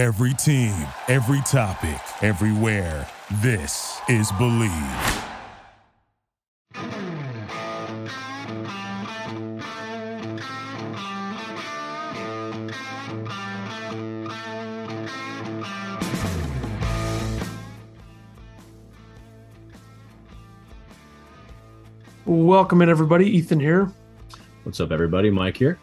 Every team, every topic, everywhere. This is Believe. Welcome in, everybody. Ethan here. What's up, everybody? Mike here.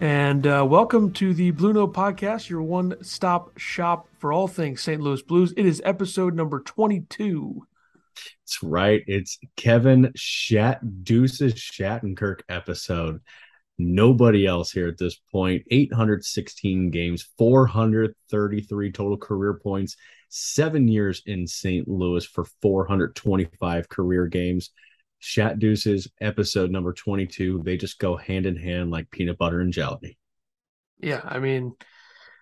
And uh, welcome to the Blue Note Podcast, your one stop shop for all things St. Louis Blues. It is episode number 22. That's right. It's Kevin Shat Deuces Shattenkirk episode. Nobody else here at this point. 816 games, 433 total career points, seven years in St. Louis for 425 career games. Shat Deuces, episode number 22. They just go hand in hand like peanut butter and jelly. Yeah, I mean,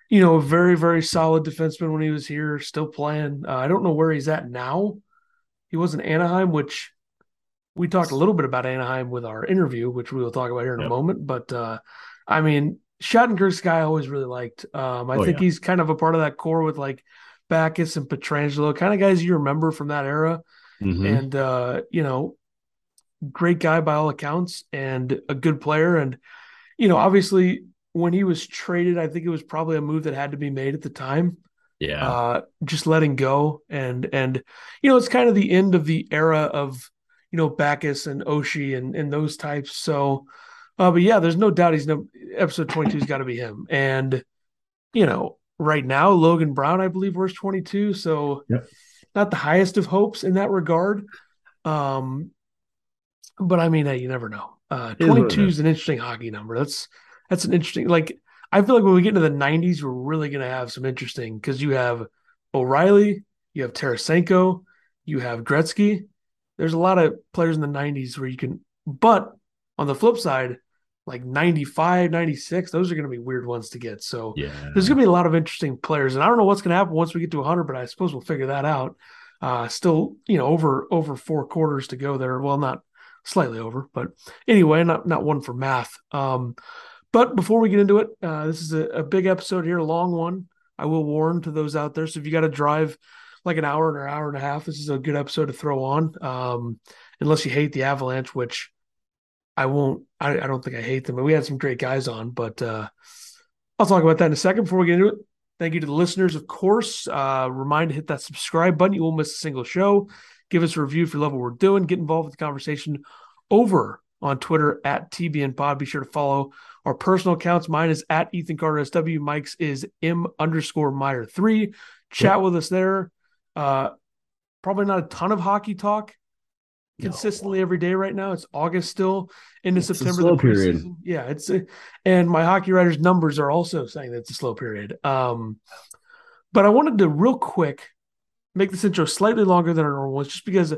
you know, a very, very solid defenseman when he was here, still playing. Uh, I don't know where he's at now. He was in Anaheim, which we talked a little bit about Anaheim with our interview, which we will talk about here in yep. a moment. But uh, I mean, Shattenkirk's guy I always really liked. Um, I oh, think yeah. he's kind of a part of that core with like Backes and Pietrangelo, kind of guys you remember from that era. Mm-hmm. And uh, you know, great guy by all accounts and a good player. And, you know, obviously when he was traded, I think it was probably a move that had to be made at the time. Yeah. Uh, just letting go. And, and, you know, it's kind of the end of the era of, you know, Backes and Oshi and, and those types. So, uh, but yeah, there's no doubt he's no episode 22 has got to be him. And, you know, right now, Logan Brown, I believe, wears 22. So, yep. not the highest of hopes in that regard. Um, but I mean, hey, you never know. Uh, 22 is an interesting hockey number. That's that's an interesting. Like, I feel like when we get into the 90s, we're really going to have some interesting because you have O'Reilly, you have Tarasenko, you have Gretzky. There's a lot of players in the 90s where you can, but on the flip side, like 95, 96, those are going to be weird ones to get. So yeah. there's going to be a lot of interesting players. And I don't know what's going to happen once we get to 100, but I suppose we'll figure that out. Uh, still, you know, over over four quarters to go there. Well, not slightly over, but anyway, not not one for math. Um, but before we get into it, uh, this is a, a, big episode here, a long one. I will warn to those out there. So if you got to drive like an hour or an hour and a half, this is a good episode to throw on. Um, unless you hate the Avalanche, which I won't. I, I don't think I hate them. But we had some great guys on, but uh, I'll talk about that in a second. Before we get into it, thank you to the listeners, of course. Uh, remind to hit that subscribe button. You won't miss a single show. Give us a review if you love what we're doing. Get involved with the conversation over on Twitter at TBN Pod. Be sure to follow our personal accounts. Mine is at Ethan Carter SW. Mike's is M underscore Meyer three. Chat yep. with us there. Uh, probably not a ton of hockey talk consistently no. every day right now. It's August still into it's September. slow period. Yeah, it's a, and my hockey writers numbers are also saying that it's a slow period. Um, but I wanted to real quick make this intro slightly longer than our normal ones, just because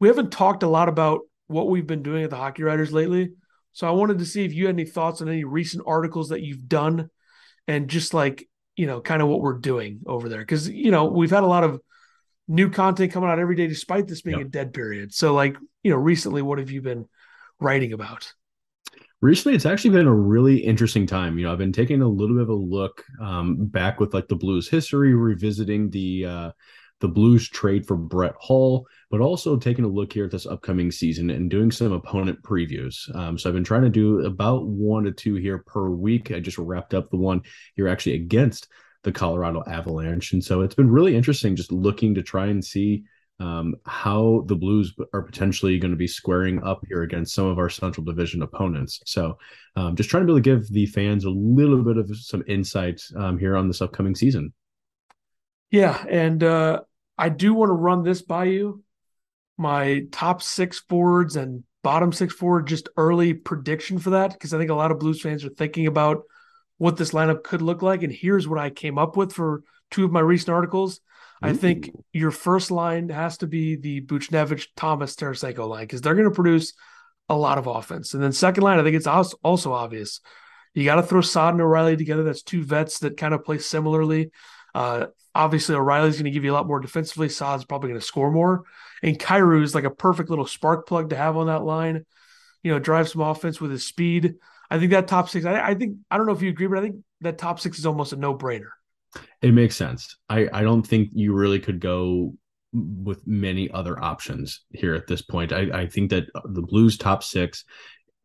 we haven't talked a lot about what we've been doing at the Hockey Writers lately. So I wanted to see if you had any thoughts on any recent articles that you've done and just like, you know, kind of what we're doing over there. Cause, you know, we've had a lot of new content coming out every day despite this being yep. a dead period. So, like, you know, recently, what have you been writing about? recently it's actually been a really interesting time you know i've been taking a little bit of a look um, back with like the blues history revisiting the uh, the blues trade for brett Hall, but also taking a look here at this upcoming season and doing some opponent previews um, so i've been trying to do about one to two here per week i just wrapped up the one here actually against the colorado avalanche and so it's been really interesting just looking to try and see um, how the Blues are potentially going to be squaring up here against some of our Central Division opponents. So, um, just trying to be able to give the fans a little bit of some insight um, here on this upcoming season. Yeah, and uh, I do want to run this by you. My top six forwards and bottom six forward, just early prediction for that, because I think a lot of Blues fans are thinking about what this lineup could look like. And here's what I came up with for two of my recent articles. I think your first line has to be the Buchnevich, Thomas, Tarasenko line because they're going to produce a lot of offense. And then second line, I think it's also obvious. You got to throw Saad and O'Reilly together. That's two vets that kind of play similarly. Uh, obviously, O'Reilly's going to give you a lot more defensively. Saad's probably going to score more. And Kyrou is like a perfect little spark plug to have on that line. You know, drive some offense with his speed. I think that top six. I, I think I don't know if you agree, but I think that top six is almost a no brainer It makes sense. I, I don't think you really could go with many other options here at this point. I, I think that the Blues top six,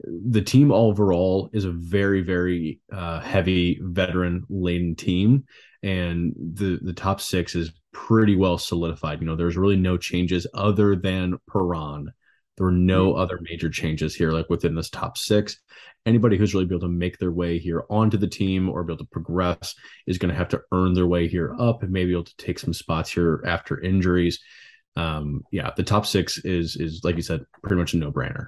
the team overall is a very, very uh, heavy veteran laden team. And the, the top six is pretty well solidified. You know, there's really no changes other than Perron there were no mm-hmm. other major changes here, like within this top six. Anybody who's really able to make their way here onto the team or be able to progress is going to have to earn their way here up and maybe able to take some spots here after injuries. Um, yeah, the top six is is like you said, pretty much a no brainer.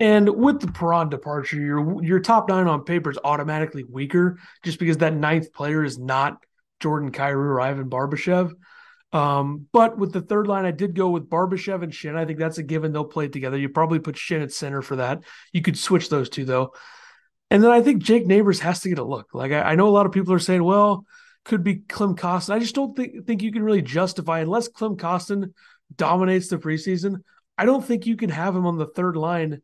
And with the Perron departure, your your top nine on paper is automatically weaker just because that ninth player is not Jordan Kyrou or Ivan Barbashev. Um, but with the third line, I did go with Barbashev and Schenn. I think that's a given. They'll play together. You probably put Schenn at center for that. You could switch those two though. And then I think Jake Neighbors has to get a look. Like I, I know a lot of people are saying, well, could be Klim Kostin. I just don't think think you can really justify unless Klim Kostin dominates the preseason. I don't think you can have him on the third line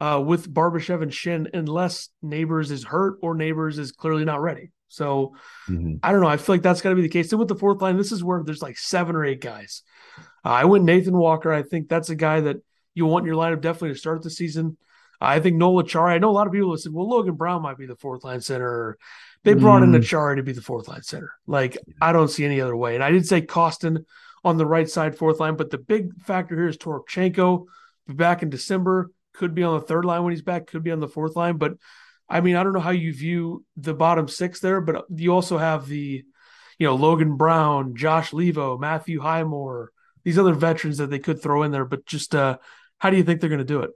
uh, with Barbashev and Schenn unless Neighbors is hurt or Neighbors is clearly not ready. So mm-hmm. I don't know. I feel like that's got to be the case. Then with the fourth line, this is where there's like seven or eight guys. Uh, I went Nathan Walker. I think that's a guy that you want in your lineup definitely to start the season. Uh, I think Noel Acciari. I know a lot of people have said, well, Logan Brown might be the fourth line center. They brought mm. in Acciari to be the fourth line center. Like, I don't see any other way. And I did say Kostin on the right side, fourth line, but the big factor here is Toropchenko. Be back in December. Could be on the third line when he's back. Could be on the fourth line. But I mean, I don't know how you view the bottom six there, but you also have the, you know, Logan Brown, Josh Leivo, Matthew Highmore, these other veterans that they could throw in there. But just uh, how do you think they're going to do it?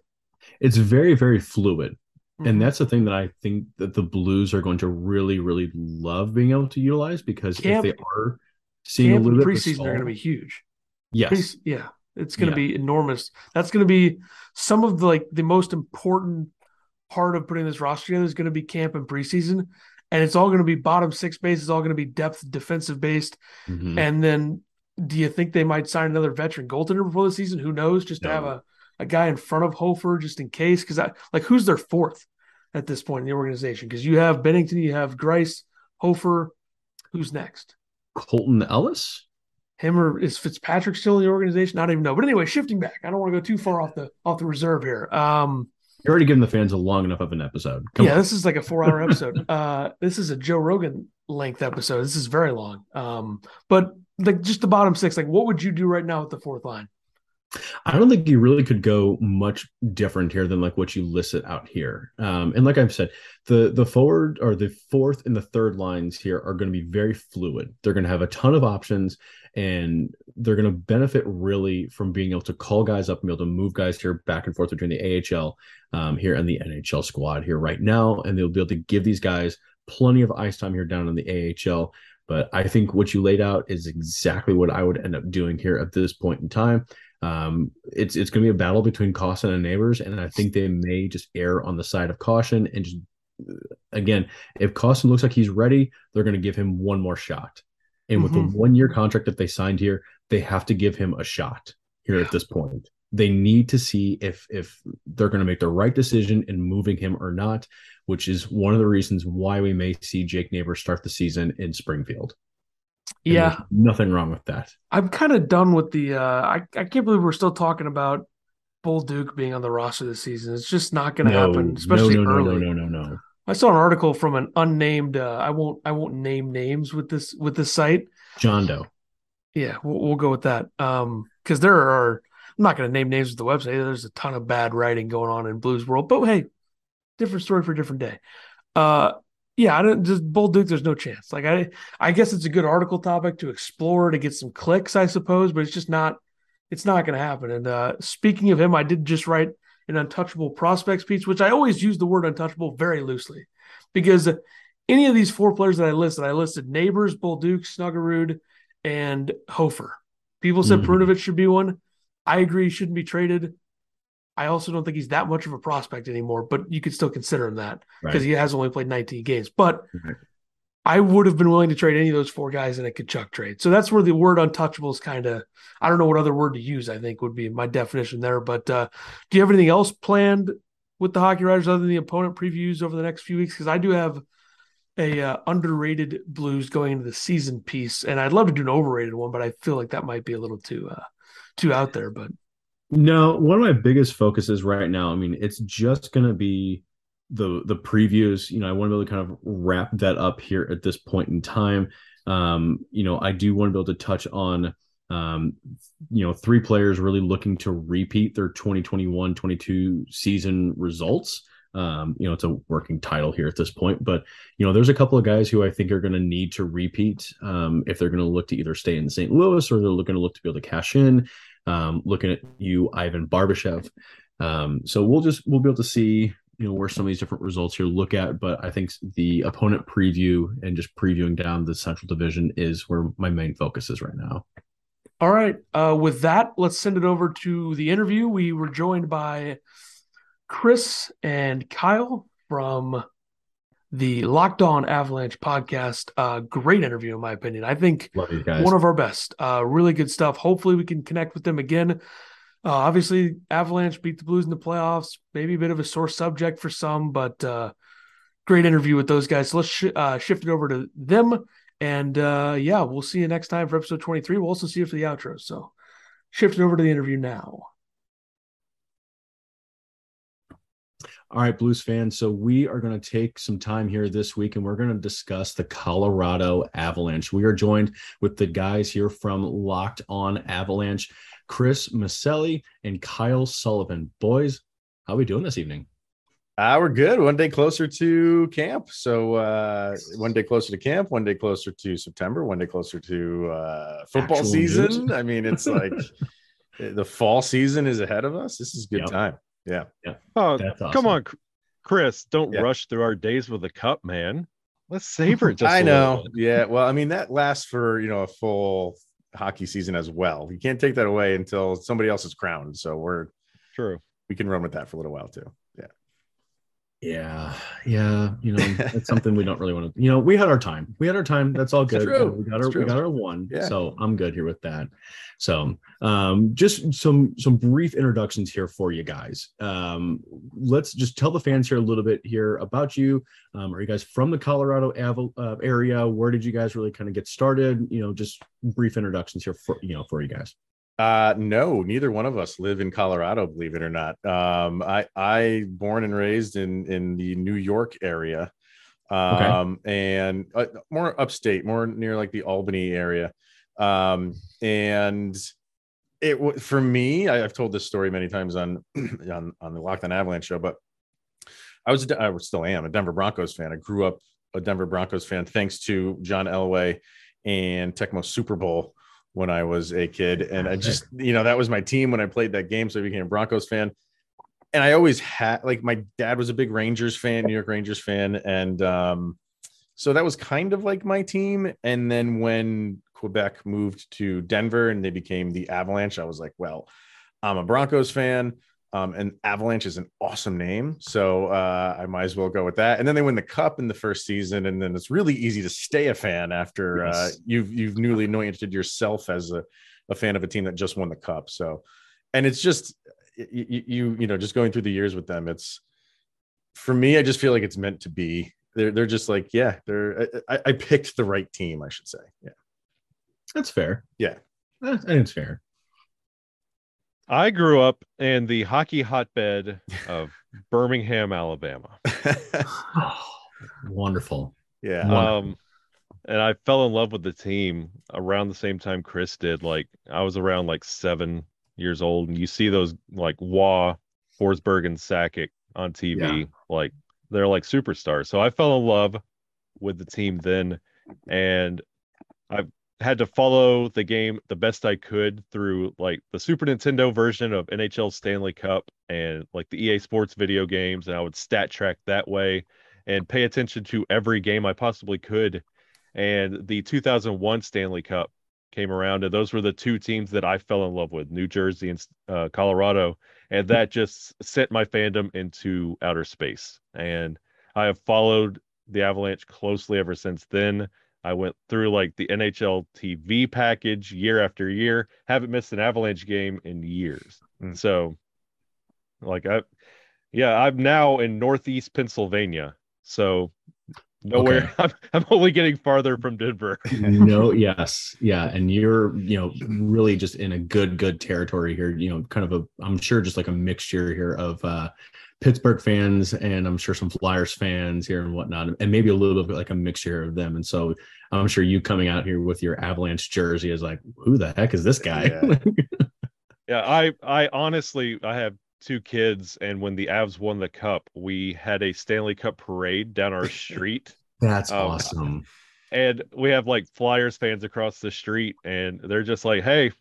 It's very, very fluid. Mm-hmm. And that's the thing that I think that the Blues are going to really, really love being able to utilize because camp, if they are seeing a little bit preseason, they're going to be huge. Yes. Pre- yeah. It's going to yeah. be enormous. That's going to be some of the like the most important part of putting this roster together is going to be camp and preseason. And it's all going to be bottom six base. It's all going to be depth defensive based. Mm-hmm. And then do you think they might sign another veteran goaltender before the season? Who knows? Just no. to have a, a guy in front of Hofer just in case. Because I like who's their fourth at this point in the organization? Because you have Binnington, you have Greiss, Hofer. Who's next? Colton Ellis. Him or is Fitzpatrick still in the organization? I don't even know. But anyway, shifting back, I don't want to go too far off the off the reserve here. Um, you're already giving the fans a long enough of an episode. Come yeah, on. this is like a four hour episode. uh, this is a Joe Rogan length episode. This is very long. Um, but like just the bottom six, like what would you do right now with the fourth line? I don't think you really could go much different here than like what you listed out here. Um, and like I've said, the the forward or the fourth and the third lines here are going to be very fluid. They're going to have a ton of options, and they're going to benefit really from being able to call guys up and be able to move guys here back and forth between the AHL um, here and the NHL squad here right now, and they'll be able to give these guys plenty of ice time here down in the AHL. But I think what you laid out is exactly what I would end up doing here at this point in time. Um, it's it's going to be a battle between Kostin and Neighbors, and I think they may just err on the side of caution and just again, if Kostin looks like he's ready, they're going to give him one more shot. And with mm-hmm. the one year contract that they signed here, they have to give him a shot here at this point. They need to see if if they're going to make the right decision in moving him or not, which is one of the reasons why we may see Jake Neighbors start the season in Springfield. And yeah, nothing wrong with that. I'm kind of done with the. uh I I can't believe we're still talking about Bolduc being on the roster this season. It's just not going to no, happen, especially no, no, early. No, no, no, no, no. I saw an article from an unnamed. Uh, I won't. I won't name names with this with this site. John Doe. Yeah, we'll, we'll go with that. Um, because there are. I'm not going to name names with the website. There's a ton of bad writing going on in Blues World, but hey, different story for a different day. Uh, yeah, I don't just Bolduc. There's no chance. Like I, I guess it's a good article topic to explore to get some clicks, I suppose, but it's just not. It's not going to happen. And uh, speaking of him, I did just write an untouchable prospects piece, which I always use the word untouchable very loosely, because any of these four players that I listed, I listed Neighbors, Bolduc, Snuggerud, and Hofer. People said mm-hmm. Should be one. I agree he shouldn't be traded. I also don't think he's that much of a prospect anymore, but you could still consider him that because right. he has only played 19 games. But right. I would have been willing to trade any of those four guys in a Tkachuk trade. So that's where the word untouchable is kind of, I don't know what other word to use, I think would be my definition there. But uh, do you have anything else planned with the Hockey Writers other than the opponent previews over the next few weeks? Because I do have a uh, underrated Blues going into the season piece, and I'd love to do an overrated one, but I feel like that might be a little too uh, too out there. But no, one of my biggest focuses right now, I mean, it's just going to be the the previews. You know, I want to be able to kind of wrap that up here at this point in time. Um, you know, I do want to be able to touch on um, you know, three players really looking to repeat their 2021-22 season results. Um, you know, it's a working title here at this point, but you know, there's a couple of guys who I think are going to need to repeat um, if they're going to look to either stay in St. Louis or they're looking to look to be able to cash in. Um, looking at you, Ivan Barbashev. Um, so we'll just we'll be able to see you know where some of these different results here look at, but I think the opponent preview and just previewing down the Central Division is where my main focus is right now. All right. Uh, with that, let's send it over to the interview. We were joined by Chris and Kyle from the Locked On Avalanche podcast. Uh, great interview, in my opinion. I think one of our best. Uh, really good stuff. Hopefully, we can connect with them again. Uh, obviously, Avalanche beat the Blues in the playoffs. Maybe a bit of a sore subject for some, but uh, great interview with those guys. So let's sh- uh, shift it over to them and uh, yeah, we'll see you next time for episode 23. We'll also see you for the outro. So shifting over to the interview now. All right, Blues fans. So we are going to take some time here this week and we're going to discuss the Colorado Avalanche. We are joined with the guys here from Locked On Avalanche, Chris Micieli and Kyle Sullivan. Boys, how are we doing this evening? Uh, we're good. One day closer to camp. So uh, one day closer to camp, one day closer to September, one day closer to uh, football Actual season. News. I mean, it's like the fall season is ahead of us. This is good yep. time. Yeah. Yeah. Oh, awesome. come on, Chris. Don't yeah. rush through our days with a cup, man. Let's savor it. I know. Yeah. Well, I mean, that lasts for, you know, a full hockey season as well. You can't take that away until somebody else is crowned. So we're true. We can run with that for a little while too. Yeah, yeah, you know, it's something we don't really want to. You know, we had our time. We had our time. That's all good. We got our we got our one. Yeah. So I'm good here with that. So, um, just some some brief introductions here for you guys. Um, let's just tell the fans here a little bit here about you. Um, are you guys from the Colorado av- uh, area? Where did you guys really kind of get started? You know, just brief introductions here for you know for you guys. Uh, no, neither one of us live in Colorado, believe it or not. Um, I, I born and raised in, in the New York area. Um, okay. and uh, more upstate, more near like the Albany area. Um, and it for me, I, have told this story many times on, on, on the Locked On Avalanche show, but I was, I still am a Denver Broncos fan. I grew up a Denver Broncos fan, thanks to John Elway and Tecmo Super Bowl when I was a kid. And I just, you know, that was my team when I played that game. So I became a Broncos fan. And I always had like my dad was a big Rangers fan, New York Rangers fan. And um, so that was kind of like my team. And then when Quebec moved to Denver and they became the Avalanche, I was like, well, I'm a Broncos fan. Um, and Avalanche is an awesome name, so uh, I might as well go with that. And then they win the cup in the first season, and then it's really easy to stay a fan after uh, yes. uh, you've you've newly anointed yourself as a, a fan of a team that just won the cup. So, and it's just you, you you know just going through the years with them. It's for me, I just feel like it's meant to be. They're they're just like yeah, they're I, I picked the right team, I should say. Yeah, that's fair. Yeah, think it's fair. I grew up in the hockey hotbed of Birmingham, Alabama. wonderful. Yeah. Um, and I fell in love with the team around the same time Chris did. Like I was around like seven years old, and you see those like Roy, Forsberg, and Sakic on TV. Yeah. Like they're like superstars. So I fell in love with the team then, and I've had to follow the game the best I could through like the Super Nintendo version of NHL Stanley Cup and like the EA Sports video games, and I would stat track that way and pay attention to every game I possibly could. And the 2001 Stanley Cup came around, and those were the two teams that I fell in love with: New Jersey and uh, Colorado, and that just sent my fandom into outer space. And I have followed the Avalanche closely ever since then. I went through like the NHL TV package year after year. Haven't missed an Avalanche game in years. Mm. So, like I, yeah, I'm now in Northeast Pennsylvania. So, Nowhere. Okay. I'm, I'm only getting farther from Denver. no, yes, yeah, and you're you know really just in a good good territory here. You know, kind of a I'm sure just like a mixture here of uh Pittsburgh fans and I'm sure some Flyers fans here and whatnot, and maybe a little bit like a mixture of them. And so I'm sure you coming out here with your Avalanche jersey is like, who the heck is this guy? Yeah. Yeah, I I honestly I have two kids, and when the Avs won the cup, we had a Stanley Cup parade down our street, That's Um, awesome. and we have like Flyers fans across the street, and they're just like, "Hey,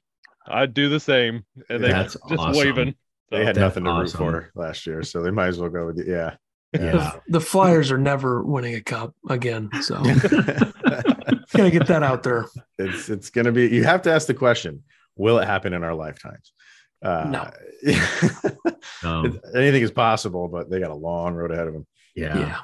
I'd do the same," and they That's just awesome. waving. They had That's nothing to awesome. root for last year, so they might as well go with it. Yeah. Yeah. The, the Flyers are never winning a cup again. So gotta get that out there. it's it's gonna be you have to ask the question will it happen in our lifetimes uh Um, anything is possible but they got a long road ahead of them yeah. Yeah.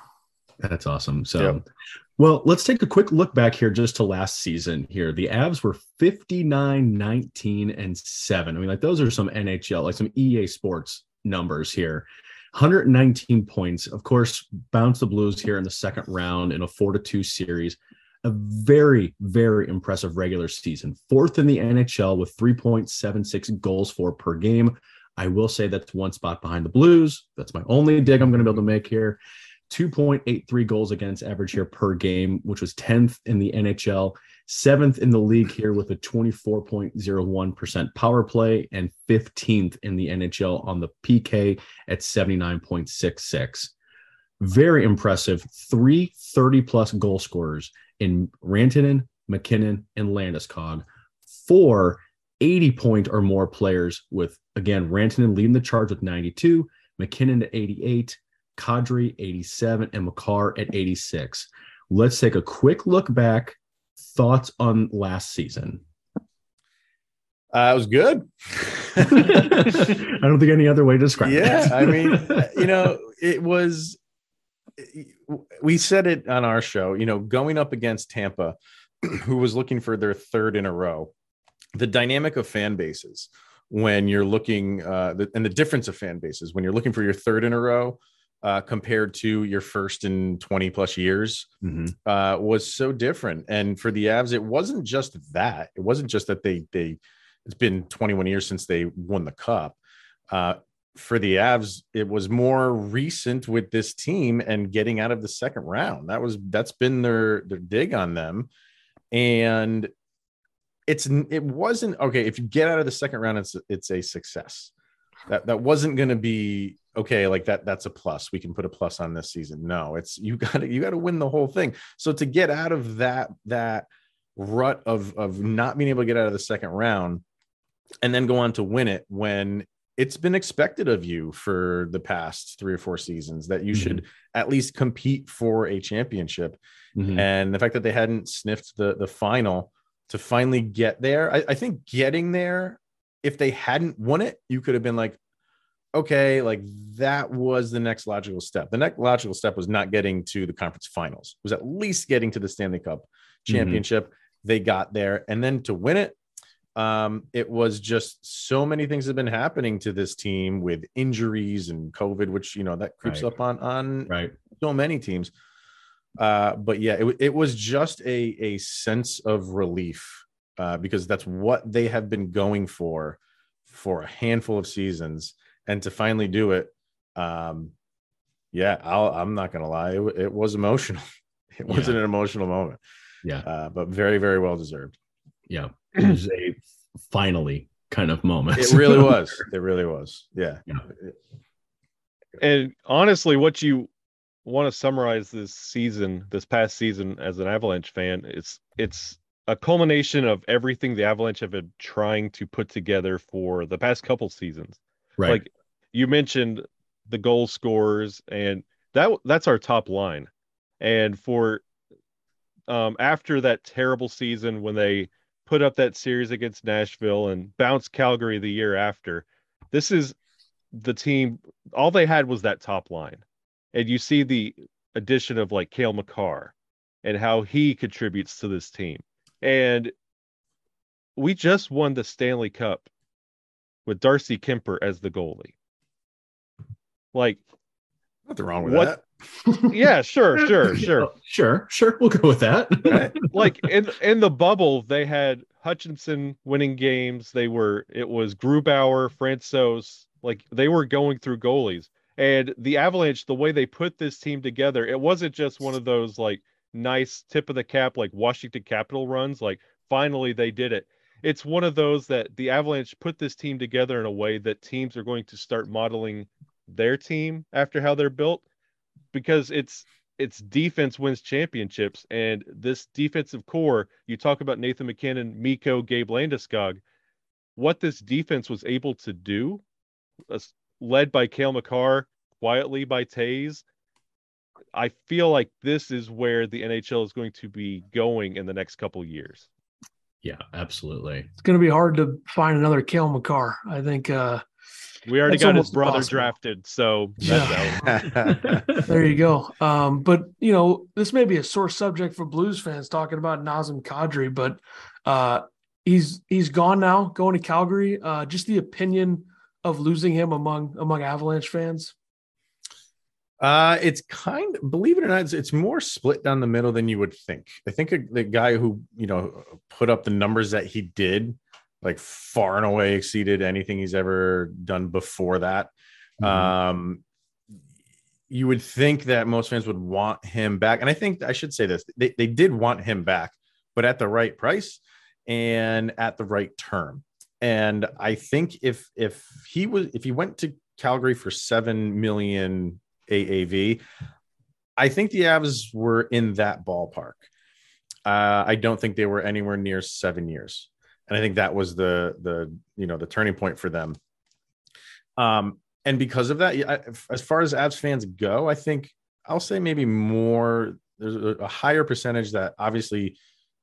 That's awesome. So, Yep. Well, let's take a quick look back here just to last season here. The Avs were 59, 19, and 7. I mean, like those are some NHL, like some EA sports numbers here. 119 points. Of course, bounce the Blues here in the second round in a 4 to 2 series. A very, very impressive regular season. Fourth in the NHL with 3.76 goals for per game. I will say that's one spot behind the Blues. That's my only dig I'm going to be able to make here. 2.83 goals against average here per game, which was 10th in the NHL, seventh in the league here with a 24.01% power play, and 15th in the NHL on the PK at 79.66. Very impressive. Three 30 plus goal scorers in Rantanen, MacKinnon, and Landeskog. Four 80 point or more players with, again, Rantanen leading the charge with 92, MacKinnon at 88, Kadri 87, and Makar at 86. Let's take a quick look back. Thoughts on last season? uh, it was good I don't think any other way to describe yeah it. i mean you know it was we said it on our show you know going up against tampa who was looking for their third in a row the dynamic of fan bases when you're looking uh, the, and the difference of fan bases when you're looking for your third in a row uh, compared to your first in 20 plus years Mhm. uh, was so different. And for the Avs, it wasn't just that. It wasn't just that they they. It's been 21 years since they won the cup. Uh, for the Avs, it was more recent with this team and getting out of the second round. That was that's been their their dig on them, and it's it wasn't okay. If you get out of the second round, it's it's a success. That that wasn't going to be okay. Like that that's a plus. We can put a plus on this season. No, it's you got to you got to win the whole thing. So to get out of that that rut of of not being able to get out of the second round and then go on to win it when it's been expected of you for the past three or four seasons that you Mhm. should at least compete for a championship Mhm. and the fact that they hadn't sniffed the the final to finally get there I, I think getting there if they hadn't won it you could have been like okay like that was the next logical step the next logical step was not getting to the conference finals it was at least getting to the stanley cup championship they got there and then to win it um it was just so many things have been happening to this team with injuries and covid which you know that creeps Right. up on on Right. so many teams. Uh, but yeah, it, it was just a, a sense of relief uh, because that's what they have been going for for a handful of seasons. And to finally do it, um, yeah, I'll, I'm not going to lie, it, it was emotional. It was Yeah. an emotional moment, Yeah. uh, but very, very well deserved. Yeah. It was a finally kind of moment. It really was. It really was. Yeah. Yeah. And honestly, what you want to summarize this season, this past season, as an Avalanche fan, it's it's a culmination of everything the Avalanche have been trying to put together for the past couple seasons. Right. Like you mentioned, the goal scorers, and that that's our top line. And for um, after that terrible season when they put up that series against Nashville and bounced Calgary the year after, this is the team. All they had was that top line, and you see the addition of like Cale Makar and how he contributes to this team. And we just won the Stanley Cup with Darcy Kuemper as the goalie. Like Nothing wrong with What- that. yeah, sure, sure, sure. Sure, sure. We'll go with that. Right? like in in the bubble, they had Hutchinson winning games. They were it was Grubauer, Francouz, like they were going through goalies. And the Avalanche, the way they put this team together, it wasn't just one of those like nice tip of the cap like Washington Capital runs. Like finally they did it. It's one of those that the Avalanche put this team together in a way that teams are going to start modeling their team after how they're built because it's it's defense wins championships. And this defensive core you talk about nathan mackinnon mikko gabe landeskog what this defense was able to do as- led by cale makar quietly by toews i feel like this is where the nhl is going to be going in the next couple years yeah, absolutely. It's going to be hard to find another Cale Makar. I think uh, we already got his brother impossible. drafted so that's out. there you go. Um, but you know, this may be a sore subject for Blues fans talking about Nazem Kadri, but uh, he's he's gone now, going to Calgary. Uh, just the opinion of losing him among among Avalanche fans. Uh, it's kind of, believe it or not, it's, it's more split down the middle than you would think. I think a, the guy who, you know, put up the numbers that he did, like far and away exceeded anything he's ever done before that. Mhm. Um, you would think that most fans would want him back. And I think I should say this they, they did want him back, but at the right price and at the right term. And I think if if he was if he went to Calgary for seven million AAV, I think the Avs were in that ballpark. Uh, I don't think they were anywhere near seven years, and I think that was the the you know the turning point for them. Um, and because of that, as far as Avs fans go, I think I'll say maybe more. There's a, a higher percentage that obviously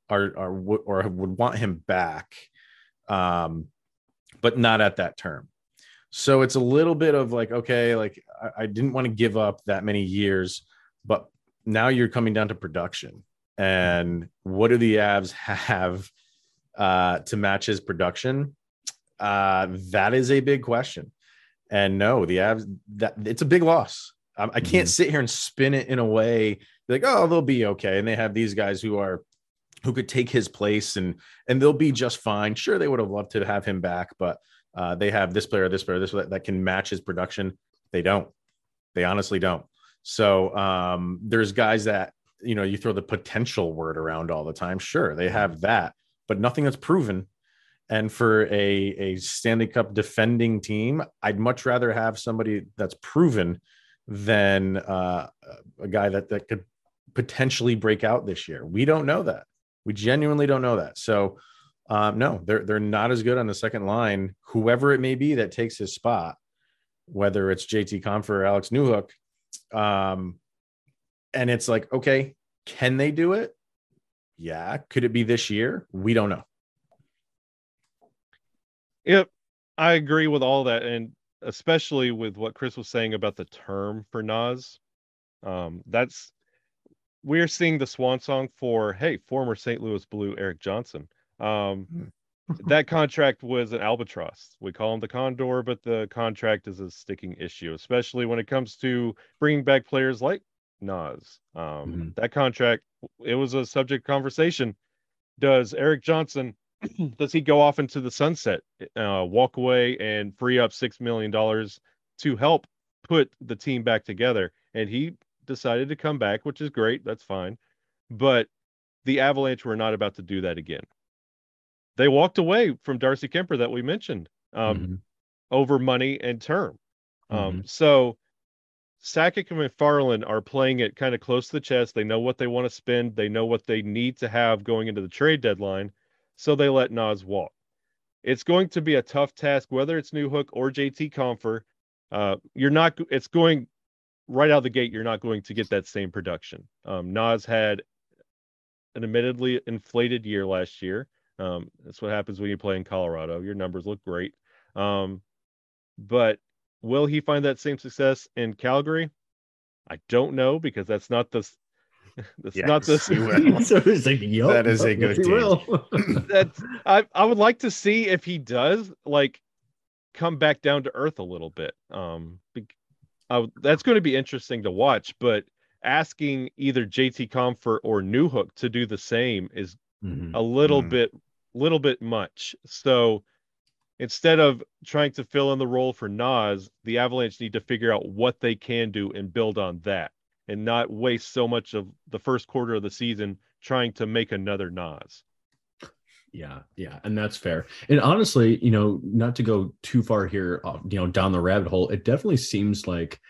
are are or would want him back, um, but not at that term. So it's a little bit of like, okay, like I, I didn't want to give up that many years, but now you're coming down to production. And what do the Avs have uh, to match his production? Uh, that is a big question. And no, the Avs that it's a big loss. I, I can't sit here and spin it in a way like, oh, they'll be okay. And they have these guys who are who could take his place and and they'll be just fine. Sure, they would have loved to have him back, but uh, they have this player, this player, this that, that can match his production. They don't. They honestly don't. So um, there's guys that you know you throw the potential word around all the time. Sure, they have that, but nothing that's proven. And for a a Stanley Cup defending team, I'd much rather have somebody that's proven than uh, a guy that that could potentially break out this year. We don't know that. We genuinely don't know that. So um, no, they're they're not as good on the second line. Whoever it may be that takes his spot, whether it's JT Compher or Alex Newhook, um, and it's like, okay, can they do it? Yeah. Could it be this year? We don't know. Yep, I agree with all that, and especially with what Chris was saying about the term for Nas. Um, that's we're seeing the swan song for hey, former St. Louis Blue Erik Johnson. Um, that contract was an albatross. We call him the Condor, but the contract is a sticking issue, especially when it comes to bringing back players like Nas. Um, Mhm. That contract, it was a subject conversation. Does Erik Johnson does he go off into the sunset, uh, walk away, and free up six million dollars to help put the team back together? And he decided to come back, which is great. That's fine. But the Avalanche were not about to do that again. They walked away from Darcy Kuemper that we mentioned um, Mhm. over money and term. Um, So Sakic and MacFarland are playing it kind of close to the chest. They know what they want to spend. They know what they need to have going into the trade deadline. So they let Nas walk. It's going to be a tough task, whether it's Newhook or JT Compher. Uh, you're not. It's going right out of the gate. You're not going to get that same production. Um, Nas had an admittedly inflated year last year. Um, that's what happens when you play in Colorado. Your numbers look great. Um, but will he find that same success in Calgary? I don't know because that's not the that's not Yes, the so it's like, yup, That is a good deal. team. will. that's I, I would like to see if he does like come back down to earth a little bit. Um be- uh, that's going to be interesting to watch. But asking either JT Compher or Newhook to do the same is mm-hmm. a little mm-hmm. bit, little bit much. So instead of trying to fill in the role for Nas, the Avalanche need to figure out what they can do and build on that, and not waste so much of the first quarter of the season trying to make another Nas. Yeah, yeah, and that's fair. And honestly, you know, not to go too far here, uh, you know, down the rabbit hole, it definitely seems like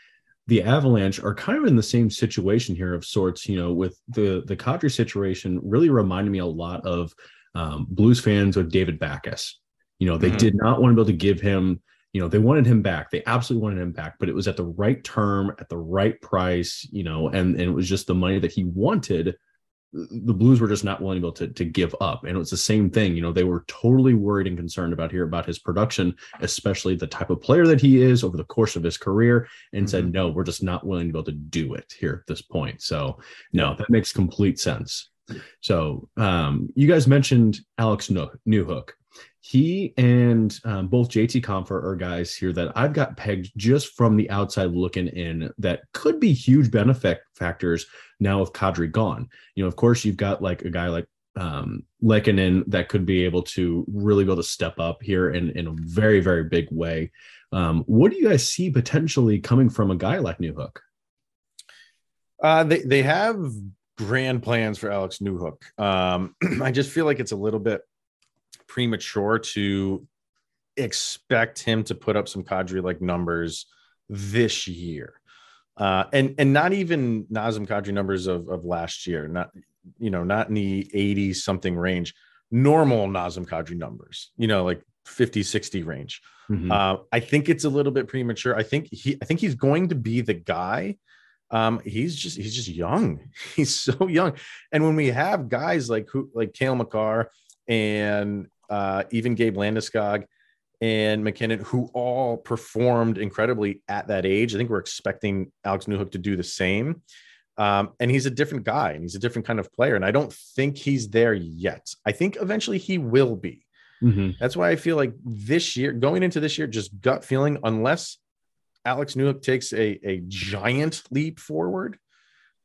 the Avalanche are kind of in the same situation here of sorts. You know, with the the Kadri situation, really reminded me a lot of um, Blues fans with David Backes. You know, they mm-hmm. did not want to be able to give him. You know, they wanted him back. They absolutely wanted him back, but it was at the right term, at the right price. You know, and and it was just the money that he wanted the Blues were just not willing to, be able to, to give up. And it was the same thing. You know, they were totally worried and concerned about here about his production, especially the type of player that he is over the course of his career, and mm-hmm. said, no, we're just not willing to be able to do it here at this point. So, no, that makes complete sense. So, um, you guys mentioned Alex Newhook he and um, both JT Compher are guys here that I've got pegged just from the outside looking in that could be huge benefit factors now with Kadri gone. You know, of course, you've got like a guy like um Lehkonen that could be able to really be able to step up here in, in a very, very big way. Um, what do you guys see potentially coming from a guy like Newhook? Uh, they, they have grand plans for Alex Newhook. Um, I just feel like it's a little bit premature to expect him to put up some Kadri like numbers this year. Uh, and and not even Nazem Kadri numbers of, of last year, not you know, not in the 80 something range, normal Nazem Kadri numbers, you know, like 50, 60 range. Mm-hmm. Uh, I think it's a little bit premature. I think he I think he's going to be the guy. Um, he's just he's just young. He's so young. And when we have guys like who like Cale Makar and uh, even Gabe Landeskog and MacKinnon, who all performed incredibly at that age. I think we're expecting Alex Newhook to do the same. Um, and he's a different guy and he's a different kind of player. And I don't think he's there yet. I think eventually he will be. Mm-hmm. That's why I feel like this year, going into this year, just gut feeling, unless Alex Newhook takes a, a giant leap forward,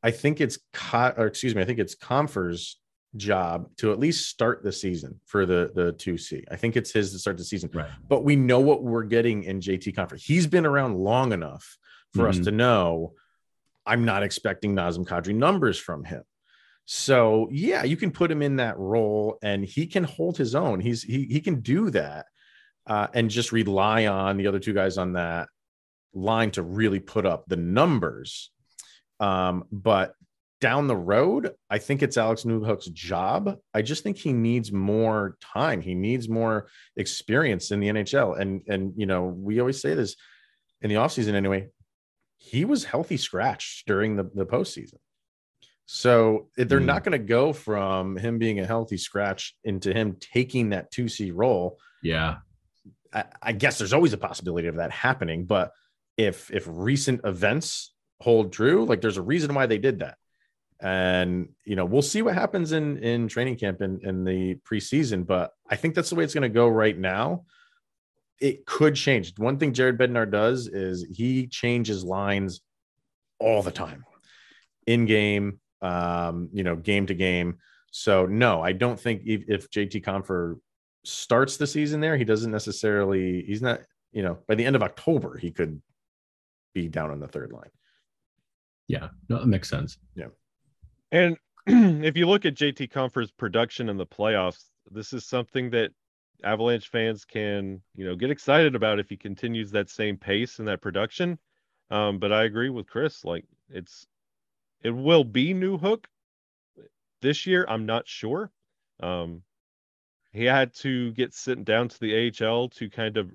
I think it's, or excuse me, I think it's Compher's job to at least start the season for the the 2C. I think it's his to start the season. Right. But we know what we're getting in JT Compher. He's been around long enough for mm-hmm. us to know I'm not expecting Nazem Kadri numbers from him. So yeah, you can put him in that role and he can hold his own. He's he he can do that uh, and just rely on the other two guys on that line to really put up the numbers. Um, but down the road, I think it's Alex Newhook's job. I just think he needs more time. He needs more experience in the NHL. And and you know, we always say this in the offseason anyway. He was healthy scratch during the, the postseason. So they're mm. not going to go from him being a healthy scratch into him taking that 2C role. Yeah. I, I guess there's always a possibility of that happening. But if if recent events hold true, like there's a reason why they did that. And you know we'll see what happens in in training camp in, in the preseason but i think that's the way it's going to go right now. It could change. One thing jared bednar does is he changes lines all the time. In game um you know game to game. So no i don't think if, if jt Compher starts the season there he doesn't necessarily he's not you know by the end of october he could be down on the third line yeah no that makes sense yeah and if you look at JT Compher's production in the playoffs, this is something that Avalanche fans can, you know, get excited about if he continues that same pace and that production. Um, but I agree with Chris. Like it's, it will be Newhook this year. I'm not sure. Um, he had to get sent down to the AHL to kind of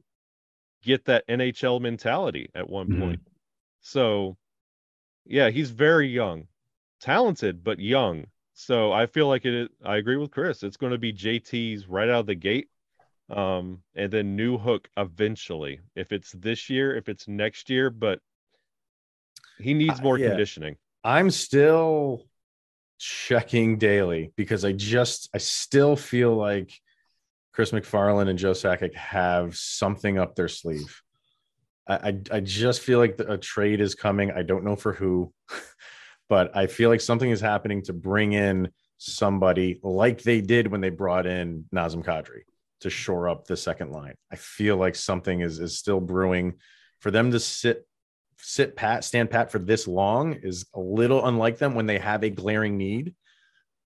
get that NHL mentality at one mm-hmm. point. So, yeah, he's very young talented but young. So I feel like it. I agree with Chris. It's going to be JT's right out of the gate, um, and then Newhook eventually. If it's this year, if it's next year, but he needs more uh, yeah. conditioning. I'm still checking daily because I just I still feel like Chris MacFarland and Joe Sakic have something up their sleeve. I, I, just feel like a trade is coming. I don't know for who, but I feel like something is happening to bring in somebody like they did when they brought in Nazem Kadri to shore up the second line. I feel like something is is still brewing for them to sit sit pat stand pat for this long is a little unlike them when they have a glaring need.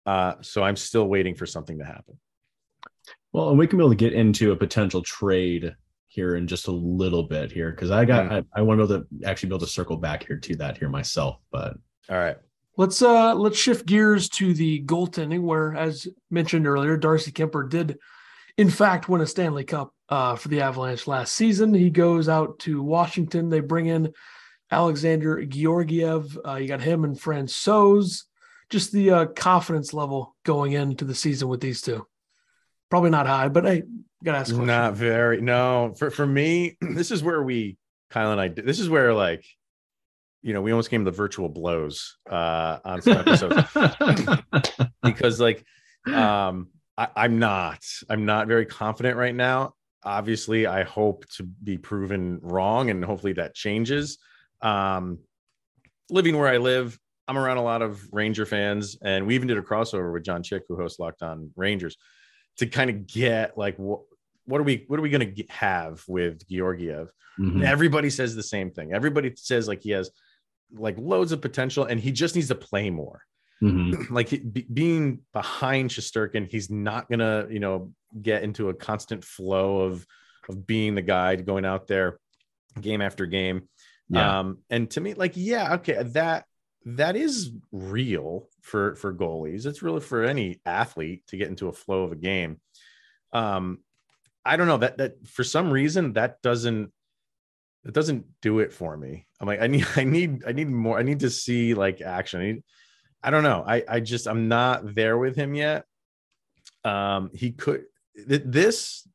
Uh, so I'm still waiting for something to happen. Well, and we can be able to get into a potential trade here in just a little bit here because I got mm-hmm. I, I want to be able to actually be able to circle back here to that here myself. But all right. Let's uh let's shift gears to the goaltending where as mentioned earlier, Darcy Kuemper did in fact win a Stanley Cup uh, for the Avalanche last season. He goes out to Washington. They bring in Alexander Georgiev. Uh, you got him and Francouz. Just the uh, confidence level going into the season with these two. Probably not high, but hey, gotta ask. Not very. No, for for me, this is where we, Kyle and I. This is where like, you know, we almost came to the virtual blows uh, on some episodes because like, um, I, I'm not. I'm not very confident right now. Obviously, I hope to be proven wrong, and hopefully that changes. Um, living where I live, I'm around a lot of Ranger fans, and we even did a crossover with John Chick, who hosts Locked On Rangers to kind of get like what what are we what are we going to have with Georgiev? Mm-hmm. Everybody says the same thing. Everybody says like he has like loads of potential and he just needs to play more. Mm-hmm. like be, being behind Shesterkin, he's not gonna you know get into a constant flow of of being the guy going out there game after game. Yeah. Um, and to me, like, yeah, okay, that that is real for for goalies. It's really for any athlete to get into a flow of a game. Um, I don't know that that for some reason that doesn't it doesn't do it for me. I'm like I need I need I need more. I need to see like action. I, need, I don't know. I I just I'm not there with him yet. Um, he could this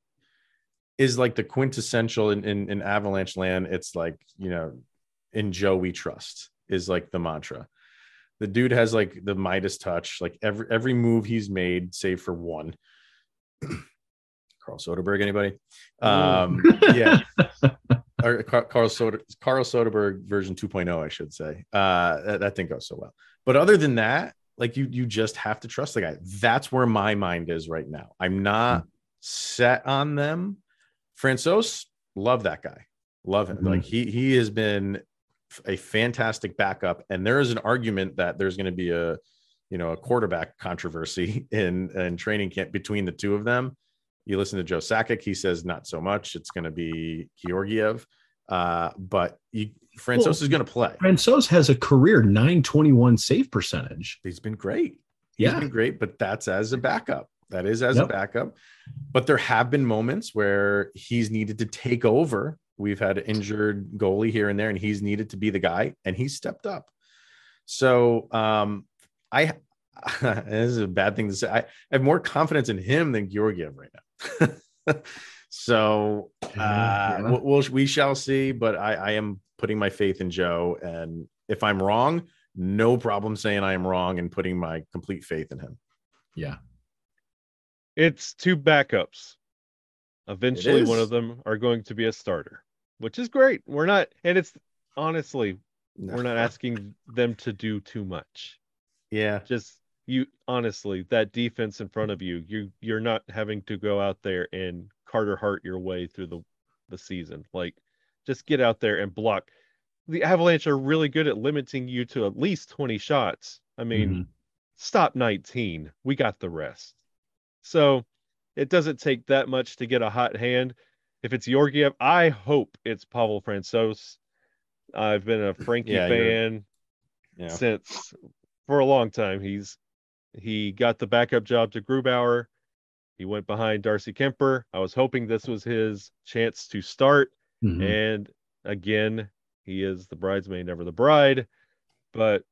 is like the quintessential in, in in Avalanche land. It's like you know, in Joe we trust is like the mantra. The dude has like the Midas touch, like every every move he's made, save for one. Carl Soderberg, anybody? Um, yeah, or Carl Soder, Carl Soderberg version 2.0, I should say. Uh, that, that didn't go so well. But other than that, like you, you just have to trust the guy. That's where my mind is right now. I'm not mm-hmm. set on them. Francouz, love that guy. Love him. Mm-hmm. Like he he has been a fantastic backup. And there is an argument that there's going to be a, you know, a quarterback controversy in, in training camp between the two of them. You listen to Joe Sakic, he says not so much. It's going to be Georgiev. Uh, but you, Francouz well, is going to play. Francouz has a career 921 save percentage. He's been great. He's yeah. been great, but that's as a backup. That is as yep. a backup. But there have been moments where he's needed to take over We've had injured goalie here and there, and he's needed to be the guy, and he's stepped up. So um, I this is a bad thing to say. I, have more confidence in him than Georgiev right now. so uh, yeah. we'll, we'll, we shall see. But I, I am putting my faith in Joe, and if I'm wrong, no problem saying I am wrong and putting my complete faith in him. Yeah. It's two backups. Eventually, one of them are going to be a starter which is great. We're not, and it's honestly, no. we're not asking them to do too much. Yeah. Just you, honestly, that defense in front of you, you, you're not having to go out there and Carter Hart your way through the, the season. Like, just get out there and block. The Avalanche are really good at limiting you to at least 20 shots. I mean, mm-hmm. stop 19. We got the rest. So it doesn't take that much to get a hot hand. If it's Georgiev, I hope it's Pavel Francouz. I've been a Frankie yeah, fan yeah. since for a long time. He's he got the backup job to Grubauer. He went behind Darcy Kuemper. I was hoping this was his chance to start. Mm-hmm. And again, he is the bridesmaid, never the bride. But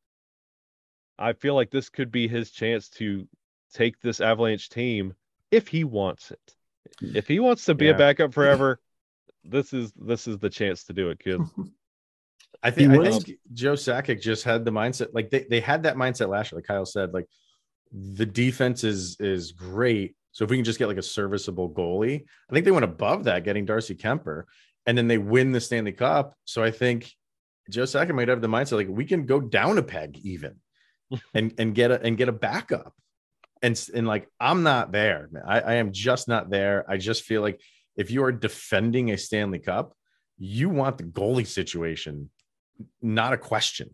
I feel like this could be his chance to take this Avalanche team if he wants it if he wants to be yeah. a backup forever, this is this is the chance to do it, kid. I think, I think Joe Sakic just had the mindset, like they, they had that mindset last year, like Kyle said, like the defense is is great. So if we can just get like a serviceable goalie, I think they went above that, getting Darcy Kuemper. and then they win the Stanley Cup. So I think Joe Sakic might have the mindset like we can go down a peg even and and get a and get a backup. And and like I'm not there. Man. I, I am just not there. I just feel like if you are defending a Stanley Cup, you want the goalie situation, not a question.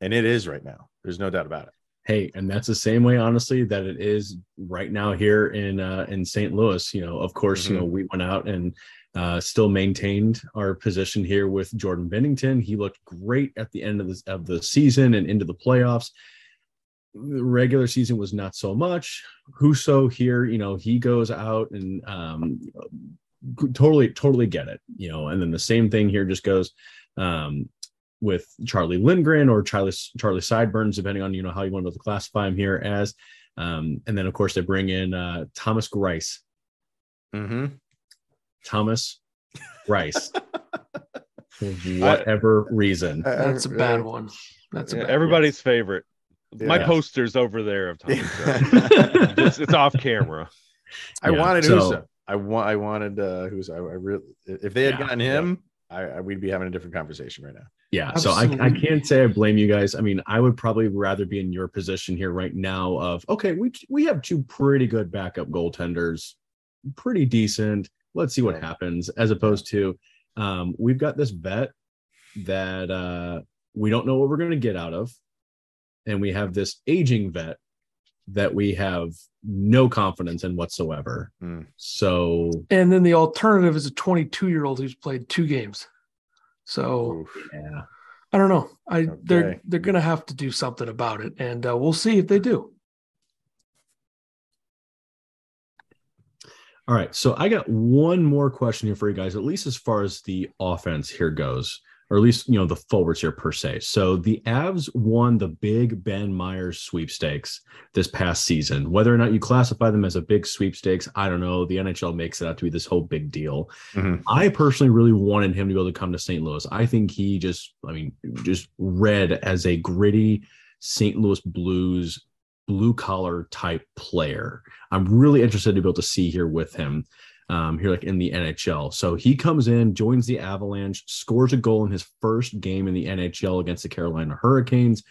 And it is right now. There's no doubt about it. Hey, and that's the same way, honestly, that it is right now here in uh, in St. Louis. You know, of course, mm-hmm. you know we went out and uh, still maintained our position here with Jordan Binnington. He looked great at the end of the of the season and into the playoffs. The regular season was not so much. Husso here, you know, he goes out and um, totally, totally get it, you know. And then the same thing here just goes um, with Charlie Lindgren or Charlie Charlie Sideburns, depending on you know how you want to classify him here as. Um, and then of course they bring in uh, Thomas Greiss. Mm-hmm. Thomas Greiss. for whatever reason. That's a bad one. That's yeah, everybody's one. favorite. Yeah. My poster's over there of Thomas. it's, it's, off camera. I yeah, wanted so, Husso. I want. I wanted uh, Husso. I, I really. If they had gotten him, I, I, we'd be having a different conversation right now. Yeah. Absolutely. So I, I can't say I blame you guys. I mean, I would probably rather be in your position here right now of okay, we we have two pretty good backup goaltenders, pretty decent. Let's see what happens, as opposed to um, we've got this bet that uh, we don't know what we're going to get out of, and we have this aging vet that we have no confidence in whatsoever. Mm. So, and then the alternative is a 22 year old who's played two games. So, Oof, yeah, I don't know. I okay. they're they're gonna have to do something about it, and uh, we'll see if they do. All right, so I got one more question here for you guys, at least as far as the offense here goes or at least you know the forwards here per se. So the Avs won the big Ben Meyers sweepstakes this past season. Whether or not you classify them as a big sweepstakes, I don't know. The NHL makes it out to be this whole big deal. Mm-hmm. I personally really wanted him to be able to come to St. Louis. I think he just, I mean, just read as a gritty St. Louis Blues blue collar type player. I'm really interested to be able to see here with him um, here, like in the NHL. So he comes in, joins the Avalanche, scores a goal in his first game in the NHL against the Carolina Hurricanes.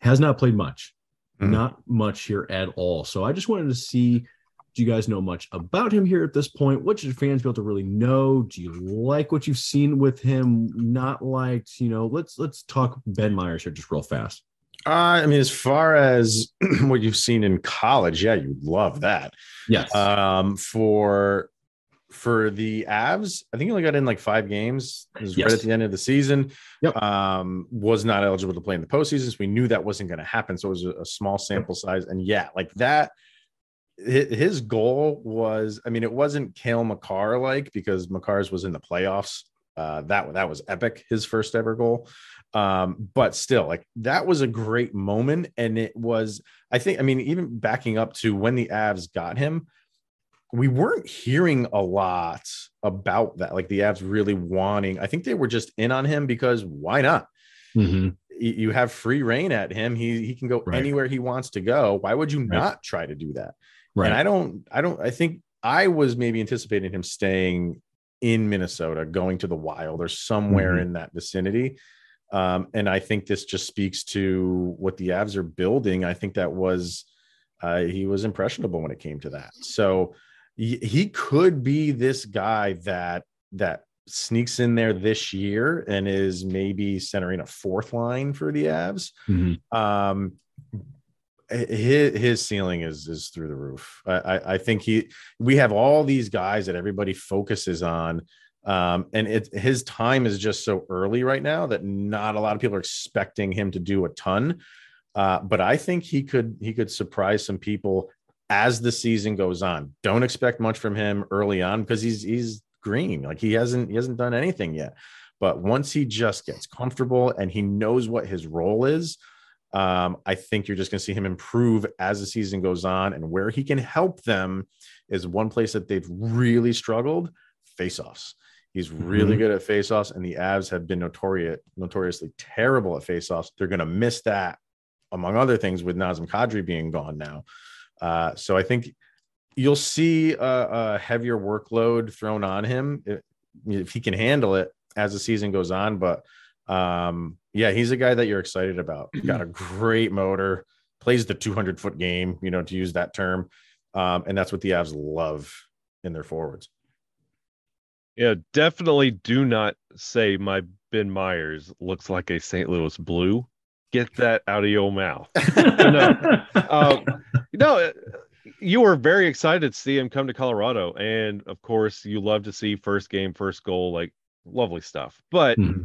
Has not played much, mm. not much here at all. So I just wanted to see. Do you guys know much about him here at this point? What should fans be able to really know? Do you like what you've seen with him? Not liked, you know. Let's let's talk Ben Meyers here just real fast. Uh, I mean, as far as what you've seen in college, yeah, you love that. Yes. Um, for for the Avs, I think he only got in like five games. It was yes. right at the end of the season. Yep. Um, was not eligible to play in the postseason. So we knew that wasn't going to happen. So it was a, a small sample size. And yeah, like that, his goal was, I mean, it wasn't Cale Makar like because Makar's was in the playoffs. Uh, that that was epic, his first ever goal. Um, but still, like that was a great moment, and it was. I think. I mean, even backing up to when the Avs got him, we weren't hearing a lot about that. Like the Avs really wanting, I think they were just in on him because why not? Mm-hmm. You have free reign at him. He he can go right. anywhere he wants to go. Why would you right. not try to do that? Right. And I don't, I don't, I think I was maybe anticipating him staying in Minnesota, going to the wild or somewhere mm-hmm. in that vicinity. Um, and I think this just speaks to what the Avs are building. I think that was uh, he was impressionable when it came to that. So he could be this guy that that sneaks in there this year and is maybe centering a fourth line for the Avs. Mm-hmm. Um, his, his ceiling is is through the roof. I, I think he we have all these guys that everybody focuses on. Um, and it his time is just so early right now that not a lot of people are expecting him to do a ton. Uh, but I think he could he could surprise some people as the season goes on. Don't expect much from him early on because he's he's green. Like he hasn't he hasn't done anything yet. But once he just gets comfortable and he knows what his role is, um, I think you're just going to see him improve as the season goes on. And where he can help them is one place that they've really struggled: faceoffs. He's really mm-hmm. good at faceoffs, and the Avs have been notorious, notoriously terrible at faceoffs. They're going to miss that, among other things, with Nazem Kadri being gone now. Uh, so I think you'll see a, a, heavier workload thrown on him. if he can handle it as the season goes on. But um, yeah, he's a guy that you're excited about. Got a great motor, plays the 200 foot game, you know, to use that term. Um, and that's what the Avs love in their forwards. Yeah, definitely do not say my Ben Meyers looks like a St. Louis Blue. Get that out of your mouth. no, um, no, you were very excited to see him come to Colorado, and of course, you love to see first game, first goal, like lovely stuff. But mm-hmm.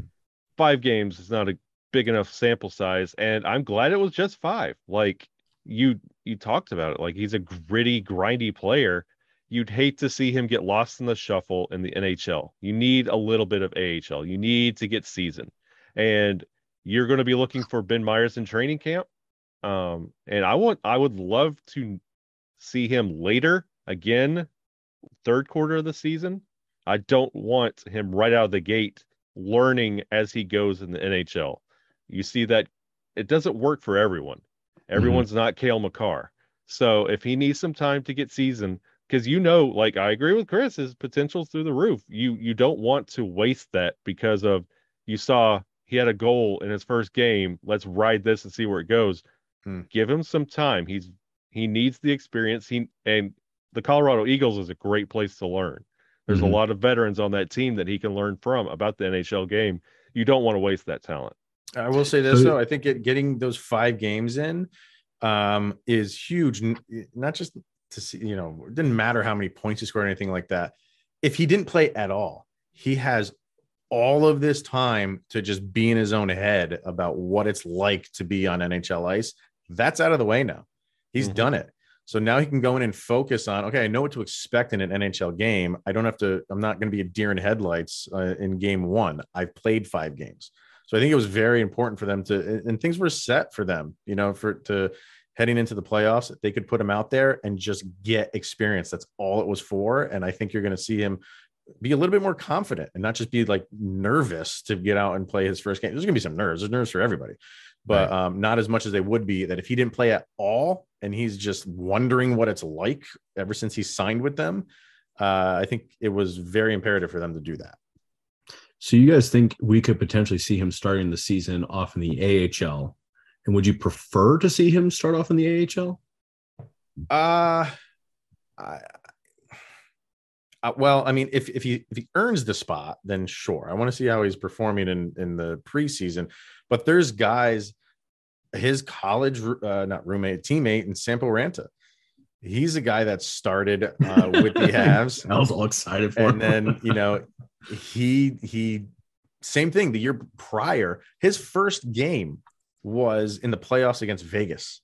five games is not a big enough sample size, and I'm glad it was just five. Like you, you talked about it. Like he's a gritty, grindy player. You'd hate to see him get lost in the shuffle in the NHL. You need a little bit of AHL. You need to get seasoned, and you're going to be looking for Ben Meyers in training camp. Um, and I want, I would love to see him later again, third quarter of the season. I don't want him right out of the gate learning as he goes in the NHL. You see that it doesn't work for everyone. Mm-hmm. Everyone's mm-hmm. not Cale Makar. So if he needs some time to get seasoned, because you know, like I agree with Chris, his potential's through the roof. You you don't want to waste that because of you saw he had a goal in his first game. Let's ride this and see where it goes. Hmm. Give him some time. He's he needs the experience. He and the Colorado Eagles is a great place to learn. There's mm-hmm. a lot of veterans on that team that he can learn from about the NHL game. You don't want to waste that talent. I will say this though, I think it, getting those five games in um, is huge. Not just to see, you know, it didn't matter how many points he scored or anything like that. If he didn't play at all, he has all of this time to just be in his own head about what it's like to be on NHL ice. That's out of the way now. He's mm-hmm. done it. So now he can go in and focus on, okay, I know what to expect in an NHL game. I don't have to, I'm not going to be a deer in headlights uh, in game one. I've played five games. So I think it was very important for them to, and things were set for them, you know, for to heading into the playoffs, they could put him out there and just get experience. That's all it was for. And I think you're going to see him be a little bit more confident and not just be like nervous to get out and play his first game. There's going to be some nerves. There's nerves for everybody, but right. um, not as much as they would be that if he didn't play at all and he's just wondering what it's like ever since he signed with them. Uh, I think it was very imperative for them to do that. So you guys think we could potentially see him starting the season off in the AHL? And would you prefer to see him start off in the AHL? Uh, I, uh, well, I mean, if if he if he earns the spot, then sure. I want to see how he's performing in in the preseason. But there's guys, his college uh, not roommate, teammate, and Sampo Ranta. He's a guy that started uh, with the Avs. I was all excited for him. and him. then you know he he same thing the year prior his first game was in the playoffs against vegas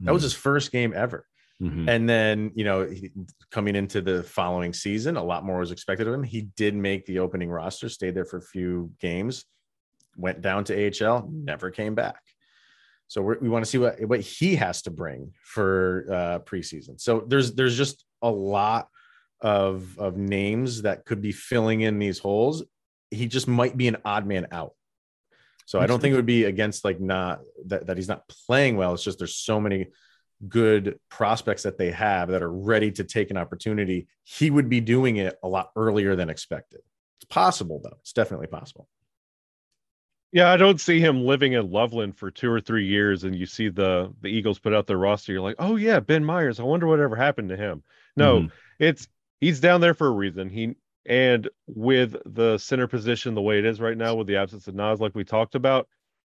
that was hmm. his first game ever mm-hmm. and then you know he, coming into the following season a lot more was expected of him he did make the opening roster stayed there for a few games went down to ahl never came back so we want to see what what he has to bring for uh preseason so there's there's just a lot of of names that could be filling in these holes. He just might be an odd man out. So I don't think it would be against like not that, that he's not playing well. It's just there's so many good prospects that they have that are ready to take an opportunity. He would be doing it a lot earlier than expected. It's possible though. It's definitely possible. Yeah, I don't see him living in Loveland for two or three years, and you see the the Eagles put out their roster. You're like, oh yeah, Ben Meyers. I wonder whatever happened to him. No, mm-hmm. it's he's down there for a reason. He and with the center position the way it is right now, with the absence of Nas, like we talked about,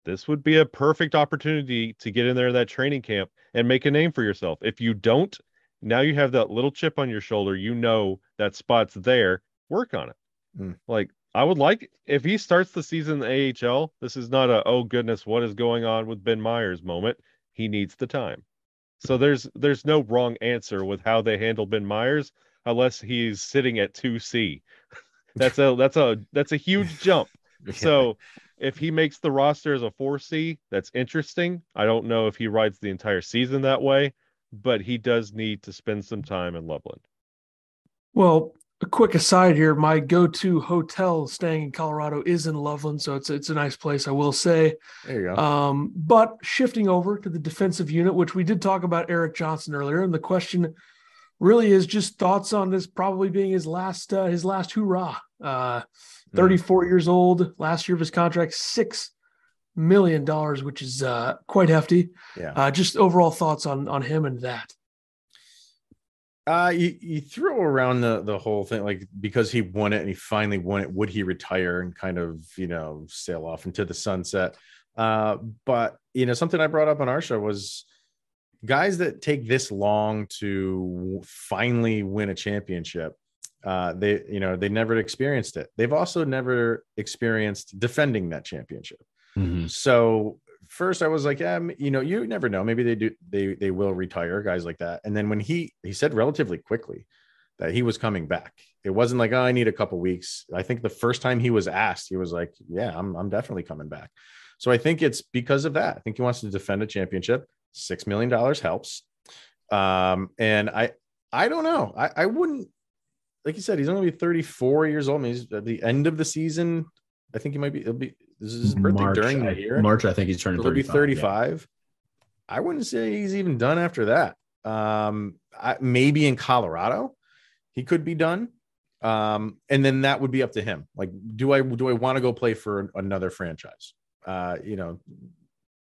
this would be a perfect opportunity to get in there in that training camp and make a name for yourself. If you don't, now you have that little chip on your shoulder. You know that spot's there. Work on it. Mm. Like I would like if he starts the season in the AHL. This is not a oh goodness, what is going on with Ben Meyers moment. He needs the time. So there's there's no wrong answer with how they handle Ben Meyers unless he's sitting at 2C. that's a that's a that's a huge jump. yeah. So if he makes the roster as a 4C, that's interesting. I don't know if he rides the entire season that way, but he does need to spend some time in Loveland. Well, a quick aside here, my go-to hotel staying in Colorado is in Loveland, so it's it's a nice place, I will say. There you go. Um, but shifting over to the defensive unit, which we did talk about Erik Johnson earlier, and the question really is just thoughts on this probably being his last uh, his last hoorah uh, 34 mm. years old. Last year of his contract, six million dollars, which is uh, quite hefty. Yeah. Uh, just overall thoughts on on him and that. Uh, you, you throw around the the whole thing like because he won it and he finally won it, would he retire and kind of you know sail off into the sunset? Uh, but you know something I brought up on our show was guys that take this long to finally win a championship uh, they you know they never experienced it. They've also never experienced defending that championship. Mm-hmm. so first i was like yeah you know you never know. Maybe they do they they will retire guys like that. And then when he he said relatively quickly that he was coming back it wasn't like oh i need a couple weeks. I think the first time he was asked he was like yeah i'm, I'm definitely coming back. So i think it's because of that. I think he wants to defend a championship. Six million dollars helps. Um and i i don't know. I i wouldn't like you said he's only 34 years old. I mean, he's at the end of the season. I think he might be it'll be this is his birthday march, during the year. March i think he's turning he'll be 35 yeah. i wouldn't say he's even done after that. Um I, maybe in colorado he could be done. Um and then that would be up to him. Like do i do i want to go play for another franchise? Uh you know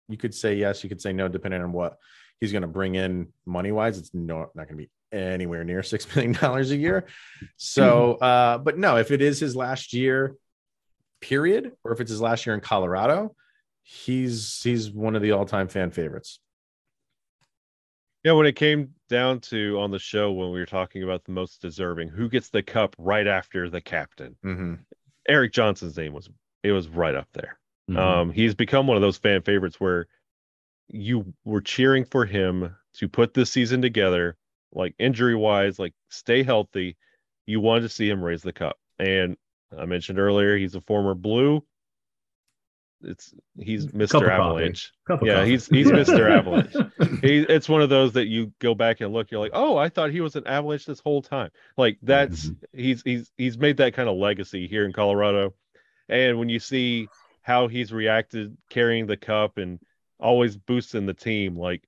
you could say yes, you could say no, depending on what he's going to bring in money wise. It's no, not going to be anywhere near six million dollars a year. So, uh, but no, if it is his last year, period, or if it's his last year in Colorado, he's he's one of the all time fan favorites. Yeah, when it came down to on the show when we were talking about the most deserving, who gets the cup right after the captain? Mm-hmm. Erik Johnson's name was it was right up there. Mm-hmm. Um, he's become one of those fan favorites where you were cheering for him to put this season together, like injury wise, like stay healthy. You wanted to see him raise the cup. And I mentioned earlier, he's a former blue. It's he's Mr. Avalanche. Yeah, he's he's Mr. Avalanche. He, it's one of those that you go back and look, you're like, oh, I thought he was an Avalanche this whole time. Like that's mm-hmm. he's he's he's made that kind of legacy here in Colorado. And when you see how he's reacted carrying the cup and always boosting the team like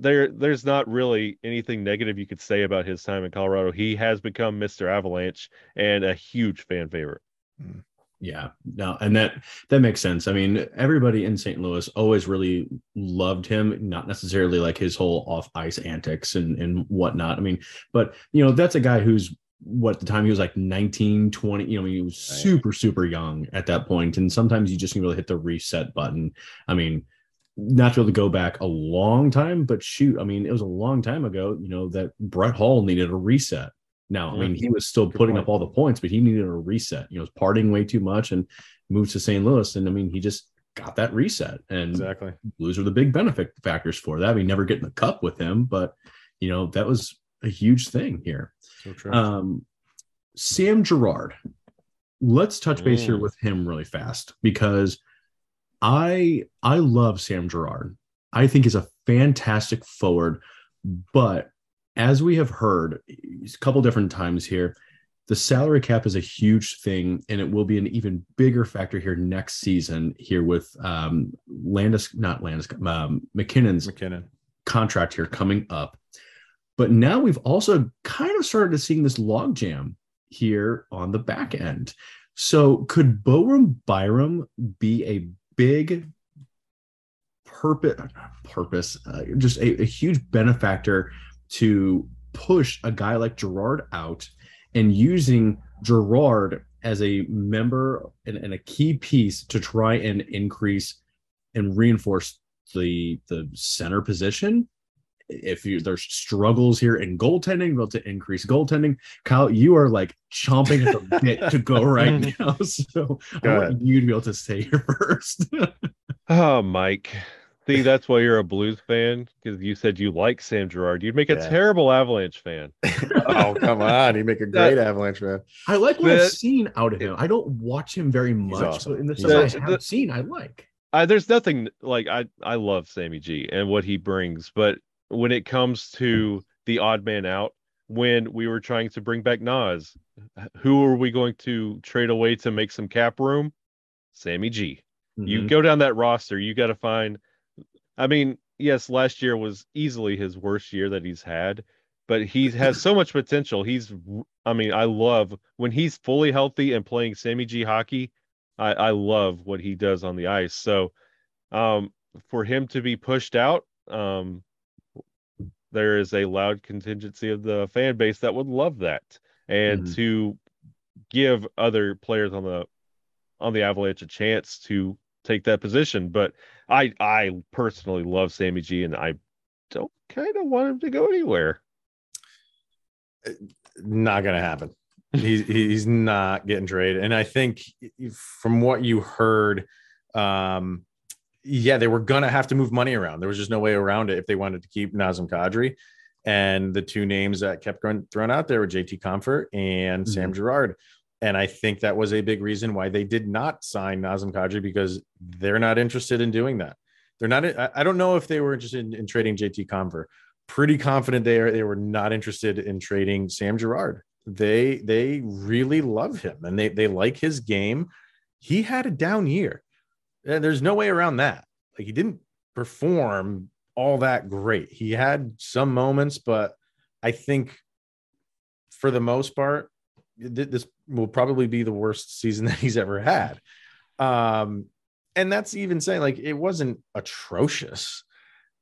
there there's not really anything negative you could say about his time in Colorado. He has become Mr. Avalanche and a huge fan favorite. Hmm. Yeah, no, and that that makes sense. I mean, everybody in St. Louis always really loved him, not necessarily like his whole off ice antics and and whatnot. I mean, but you know, that's a guy who's what the time he was like 19 20 you know he was super super young at that point and sometimes you just can really hit the reset button i mean not to be able to go back a long time but shoot i mean it was a long time ago you know that brett Hull needed a reset now i mean he was still putting point. up all the points but he needed a reset you know was partying way too much and moved to st louis and i mean he just got that reset and exactly blues are the big benefit factors for that i mean never getting the cup with him but you know that was a huge thing here. So true. Um, Sam Girard. Let's touch base mm. here with him really fast because I I love Sam Girard. I think he's a fantastic forward, but as we have heard a couple different times here, the salary cap is a huge thing, and it will be an even bigger factor here next season. Here with um, Landis, not Landis, um, MacKinnon's MacKinnon contract here coming up. But now we've also kind of started to seeing this logjam here on the back end. So could Bowen Byram be a big purpose, purpose, uh, just a, a huge benefactor to push a guy like Girard out and using Girard as a member and, and, a key piece to try and increase and reinforce the the center position if you there's struggles here in goaltending, about to increase goaltending. Kyle, you are like chomping at the bit to go right mm-hmm. now. So go I want you to be able to stay here first. oh, Mike. See, that's why you're a Blues fan because you said you like Sam Girard. You'd make a yeah. terrible Avalanche fan. oh, come on. You make a great that, Avalanche fan. I like what that, I've seen out of him. I don't watch him very much, awesome. but in the stuff I have seen, I like. I, there's nothing like I I love Sammy G and what he brings, but when it comes to the odd man out when we were trying to bring back Nas. Who are we going to trade away to make some cap room? Sammy G. Mm-hmm. You go down that roster, you got to find. I mean, yes, last year was easily his worst year that he's had, but he has so much potential. He's, I mean, I love when he's fully healthy and playing Sammy G hockey. I, I love what he does on the ice. So, um, for him to be pushed out, um, there is a loud contingency of the fan base that would love that, and mm-hmm. to give other players on the on the Avalanche a chance to take that position. But I I personally love Sammy G, and I don't kind of want him to go anywhere. Not gonna happen. he's he's not getting traded, and I think from what you heard, um, yeah, they were gonna have to move money around. There was just no way around it if they wanted to keep Nazem Kadri. And the two names that kept going thrown out there were JT Compher and mm-hmm. Sam Girard. And I think that was a big reason why they did not sign Nazem Kadri because they're not interested in doing that. They're not. I don't know if they were interested in, in trading JT Compher. Pretty confident they are. They were not interested in trading Sam Girard. They they really love him and they they like his game. He had a down year. There's no way around that. Like he didn't perform all that great. He had some moments, but I think for the most part, this will probably be the worst season that he's ever had. Um, and that's even saying like it wasn't atrocious,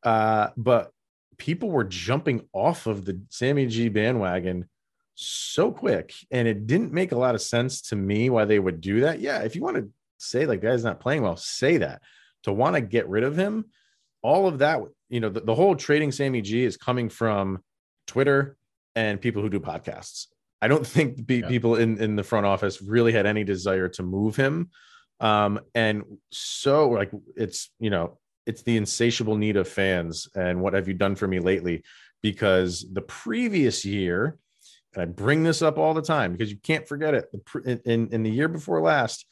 uh, but people were jumping off of the Sammy G bandwagon so quick, and it didn't make a lot of sense to me why they would do that. Yeah, if you want to say like guy's not playing well, say that. To want to get rid of him, all of that, you know, the, the whole trading Sammy G is coming from Twitter and people who do podcasts. I don't think the yeah. people in, in the front office really had any desire to move him. Um, and so like it's you know it's the insatiable need of fans and what have you done for me lately? Because the previous year, and I bring this up all the time because you can't forget it. In, in the year before last,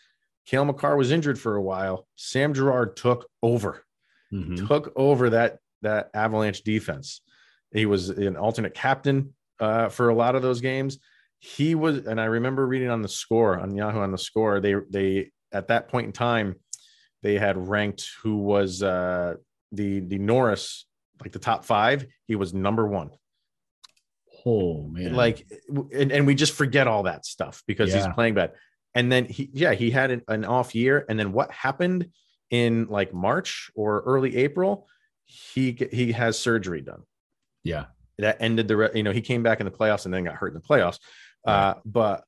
Cale Makar was injured for a while. Sam Girard took over, mm-hmm. took over that that Avalanche defense. He was an alternate captain uh, for a lot of those games he was and i remember reading on the score on yahoo on the score they they at that point in time they had ranked who was uh the the norris like the top five he was number one oh man like and, and we just forget all that stuff because yeah. he's playing bad and then he yeah he had an, an off year and then what happened in like march or early april he he has surgery done yeah that ended the you know he came back in the playoffs and then got hurt in the playoffs uh, but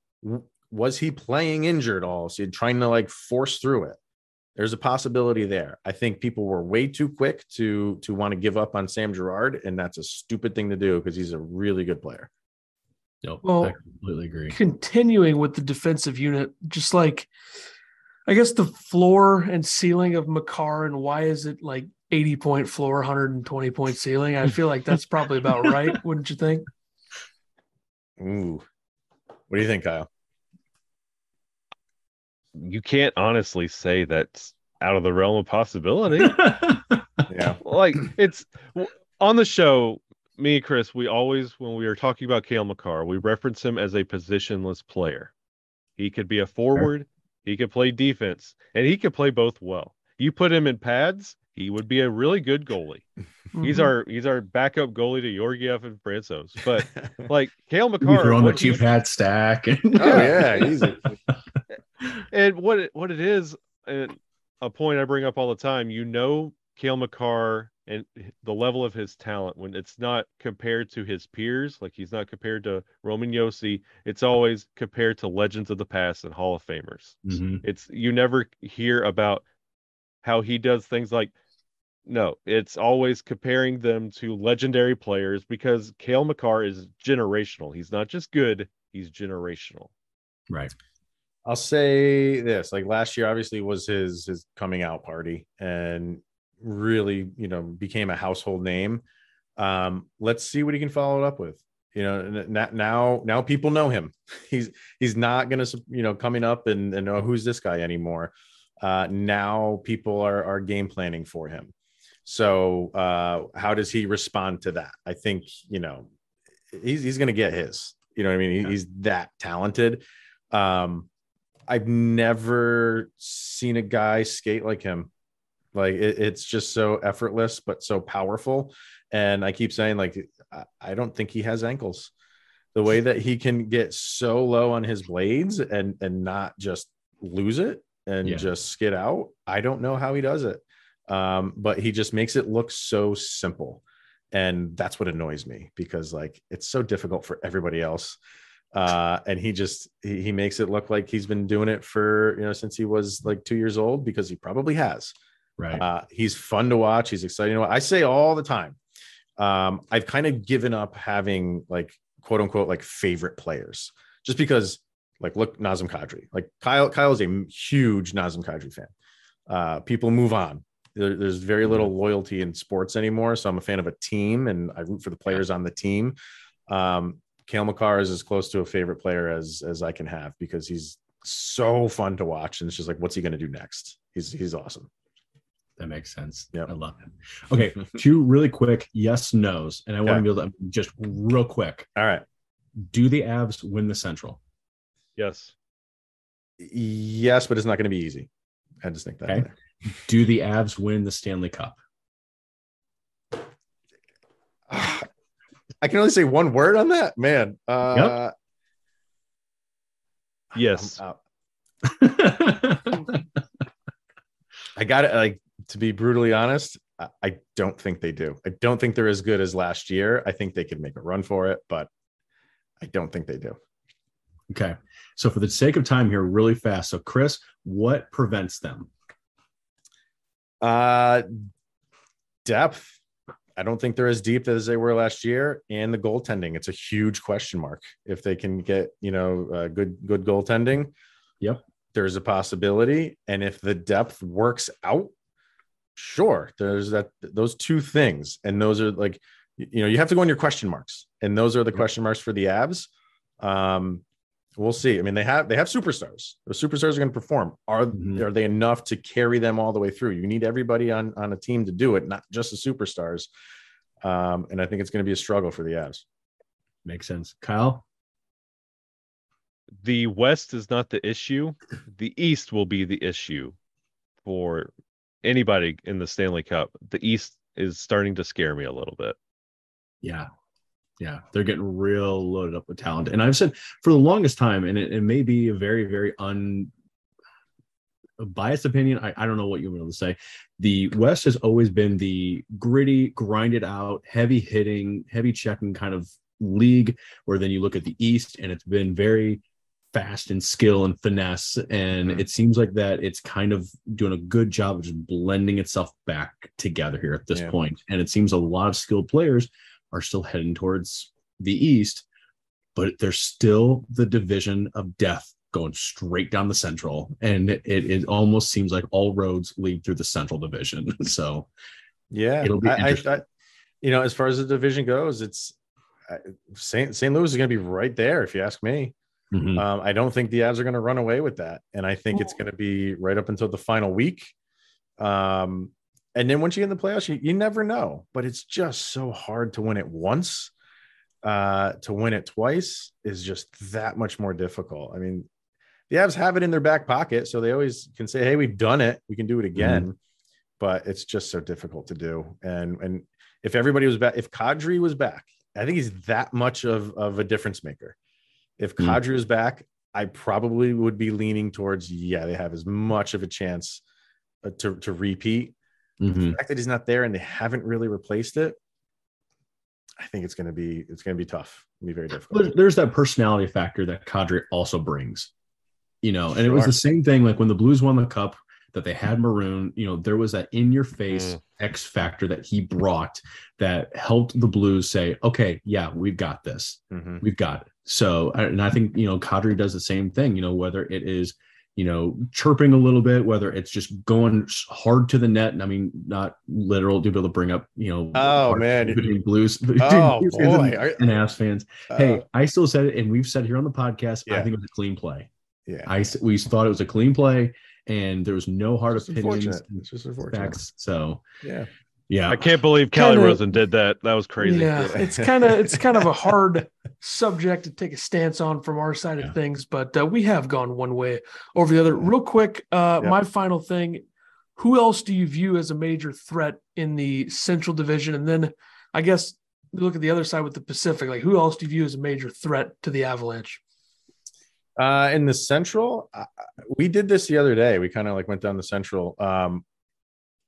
was he playing injured all? So trying to like force through it. There's a possibility there. I think people were way too quick to to want to give up on Sam Girard, and that's a stupid thing to do because he's a really good player. Nope, well, I completely agree. Continuing with the defensive unit, just like I guess the floor and ceiling of Makar, and why is it like 80 point floor, 120 point ceiling? I feel like that's probably about right, wouldn't you think? Ooh, what do you think, Kyle? You can't honestly say that's out of the realm of possibility. yeah. Like it's on the show, me Chris, we always, when we are talking about Cale Makar, we reference him as a positionless player. He could be a forward, he could play defense, and he could play both well. You put him in pads, he would be a really good goalie. Mm-hmm. He's our he's our backup goalie to Georgiev and Francouz. But like Cale Makar, throw on the cheap hat stack. And... oh yeah, easy. and what it, what it is, and a point I bring up all the time. You know, Cale Makar and the level of his talent when it's not compared to his peers, like he's not compared to Roman Josi, it's always compared to legends of the past and Hall of Famers. Mm-hmm. It's you never hear about how he does things like no, it's always comparing them to legendary players because Cale Makar is generational. He's not just good, he's generational. Right. I'll say this like last year obviously was his his coming out party and really, you know, became a household name. Um, let's see what he can follow it up with. You know, now now people know him. He's he's not gonna you know coming up and, and know who's this guy anymore. Uh, now people are are game planning for him. So uh, how does he respond to that? I think you know he's he's going to get his. You know what I mean? Yeah. He's that talented. Um, I've never seen a guy skate like him. Like it, it's just so effortless, but so powerful. And I keep saying, like, I, don't think he has ankles. The way that he can get so low on his blades and and not just lose it and Yeah. just skid out, I don't know how he does it. Um, but he just makes it look so simple, and that's what annoys me because like it's so difficult for everybody else. Uh, and he just he, he makes it look like he's been doing it for you know since he was like two years old because he probably has. Right. Uh, he's fun to watch. He's exciting to watch. I say all the time. Um, I've kind of given up having like quote unquote like favorite players just because like look Nazem Kadri. Like Kyle Kyle is a huge Nazem Kadri fan. Uh, people move on. There, there's very little loyalty in sports anymore. So I'm a fan of a team and I root for the players on the team. Um, Cale Makar is as close to a favorite player as as I can have because he's so fun to watch. And it's just like, what's he going to do next? He's he's awesome. That makes sense. Yeah. I love it. Okay, two really quick yes nos, and I want to be able to just real quick. All right. Do the Avs win the Central? Yes. Yes, but it's not going to be easy. I just think that. Okay. Do the Avs win the Stanley Cup? I can only say one word on that, man. Uh, Yes. I'm. I got it. Like to be brutally honest, I, don't think they do. I don't think they're as good as last year. I think they could make a run for it, but I don't think they do. okay. So for the sake of time here, really fast. So Chris, what prevents them? Uh, depth. I don't think they're as deep as they were last year, and the goaltending. It's a huge question mark. If they can get you know uh, good good goaltending, Yep. there's a possibility. And if the depth works out, sure, there's that those two things, and those are like you know you have to go on your question marks, and those are the question marks for the Avs. Um, we'll see. I mean, they have they have superstars. The superstars are going to perform. Are Mhm. are they enough to carry them all the way through? You need everybody on on a team to do it, not just the superstars. Um, and I think it's going to be a struggle for the Avs Makes sense. Kyle? The West is not the issue. The East will be the issue for anybody in the Stanley Cup. The East is starting to scare me a little bit. Yeah. Yeah. They're getting real loaded up with talent. And I've said for the longest time, and it, it may be a very, very un biased opinion. I, I don't know what you want to say. The West has always been the gritty, grinded out, heavy hitting, heavy checking kind of league, where then you look at the East and it's been very fast and skill and finesse. And Mhm. it seems like that it's kind of doing a good job of just blending itself back together here at this Yeah. point. And it seems a lot of skilled players are still heading towards the East, but there's still the division of death going straight down the Central. And it, it almost seems like all roads lead through the Central Division. So Yeah, It'll be I, I. I, you know, as far as the division goes, it's St. St. Louis is going to be right there, if you ask me. Mhm, Um, I don't think the Avs are going to run away with that, and I think it's going to be right up until the final week. Um, and then once you get in the playoffs, you, you never know. But it's just so hard to win it once. Uh, to win it twice is just that much more difficult. I mean, the Avs have it in their back pocket, so they always can say, "Hey, we've done it. We can do it again." But it's just so difficult to do. And and if everybody was back, if Kadri was back, I think he's that much of of a difference maker. If Mm. Kadri was back, I probably would be leaning towards yeah, they have as much of a chance uh, to to repeat. mhm. The fact that he's not there and they haven't really replaced it, I think it's going to be it's going to be tough. It'll be very difficult. There's that personality factor that Kadri also brings, you know, and it was the same thing like when the Blues won the cup that they had Maroon, you know, there was that in your face Mm. X factor that he brought that helped the Blues say, okay, yeah, we've got this. Mhm. we've got it. So, and I think you know, Kadri does the same thing. You know, whether it is you know chirping a little bit, whether it's just going hard to the net. And I mean, not literal to be able to bring up you know. Oh, man. between Blues, between Oh Blues boy, and, Avs fans. hey, uh, I still said it, and we've said it here on the podcast. I think it was a clean play. yeah, I we thought it was a clean play, and there was no hard it's opinions, unfortunate. It's just unfortunate. facts. So, Yeah, yeah, I can't believe Kelly Kinda- Rosen did that. That was crazy. Yeah, Yeah. it's kind of it's kind of a hard subject to take a stance on from our side Yeah. of things, but uh, we have gone one way over the other. Real quick, uh, Yeah. my final thing: Who else do you view as a major threat in the Central Division? And then, I guess look at the other side with the Pacific, like who else do you view as a major threat to the Avalanche? Uh, in the Central, uh, we did this the other day. We kind of like went down the Central. Um,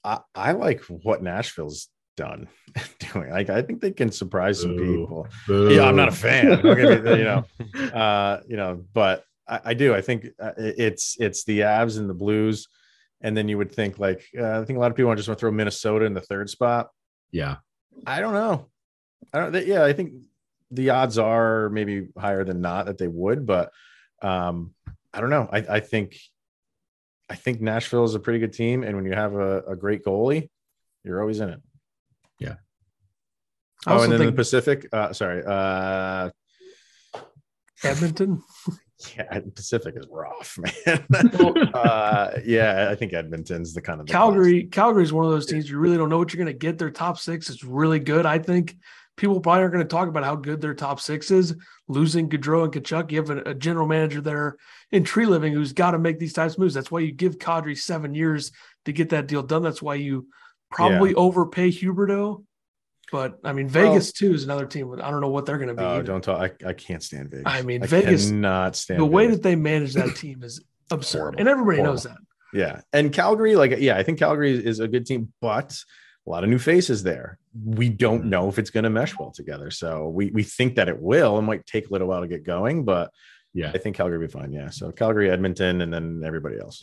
I, I like what Nashville's done doing. Like, I think they can surprise some Boo. people. Boo. Yeah, I'm not a fan. Don't get me- you know, uh, you know, but I, I do. I think uh, it's it's the Avs and the Blues, and then you would think like uh, I think a lot of people just want to throw Minnesota in the third spot. yeah. I don't know. I don't. Yeah, I think the odds are maybe higher than not that they would, but um, I don't know. I, I think I think Nashville is a pretty good team, and when you have a, a great goalie, you're always in it. I Oh, also and then think the Pacific. Uh, sorry. Uh, Edmonton. yeah, Pacific is rough, man. uh, yeah, I think Edmonton's the kind of the Calgary, Calgary is one of those teams you really don't know what you're going to get. Their top six is really good. I think people probably aren't going to talk about how good their top six is. Losing Gaudreau and Tkachuk, you have a, a general manager there in Treliving who's got to make these types of moves. That's why you give Kadri seven years to get that deal done. That's why you probably overpay Huberdeau. But I mean, Vegas too is another team. I don't know what they're going to be. Oh, either. don't talk. I, I can't stand Vegas. I mean, I Vegas- cannot stand the way that they manage that team is absurd, Horrible. and everybody Horrible. knows that. Yeah. And Calgary, like, yeah, I think Calgary is a good team, but a lot of new faces there. We don't know if it's going to mesh well together. So we, we think that it will. It might take a little while to get going, but Yeah. I think Calgary will be fine. Yeah. So Calgary, Edmonton, and then everybody else.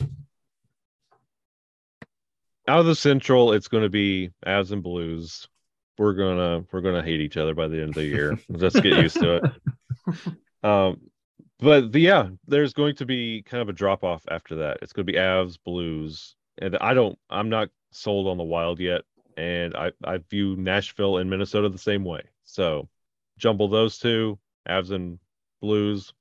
Out of the Central, it's going to be Avs and Blues. We're gonna we're gonna hate each other by the end of the year. Let's get used to it. Um, but the, yeah, there's going to be kind of a drop off after that. It's going to be Avs, Blues, and I don't. I'm not sold on the Wild yet, and I I view Nashville and Minnesota the same way. So jumble those two, Avs and Blues.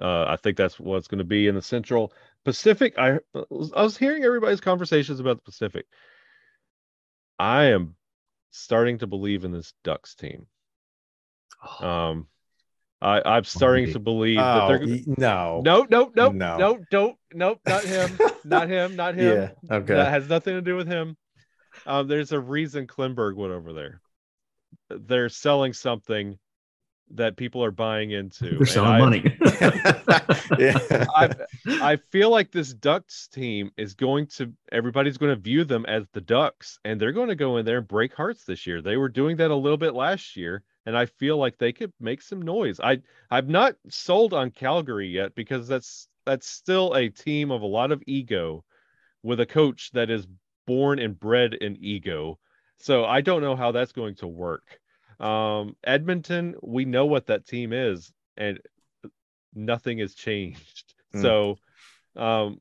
Uh, I think that's what's going to be in the Central Pacific. I I was hearing everybody's conversations about the Pacific. I am starting to believe in this Ducks team. Um, I I'm starting to believe that Oh, they're gonna. y- no. No, no, no, No. no, don't, nope, not him, not him, not him. Yeah. Okay. That has nothing to do with him. Um, there's a reason Klingberg went over there. They're selling something that people are buying into. They're selling I- money. yeah. I I feel like this Ducks team is going to everybody's going to view them as the Ducks, and they're going to go in there and break hearts this year. They were doing that a little bit last year, and I feel like they could make some noise. I I'm not sold on Calgary yet because that's that's still a team of a lot of ego, with a coach that is born and bred in ego. So I don't know how that's going to work. Um, Edmonton, we know what that team is, and nothing has changed. Hmm. So, um,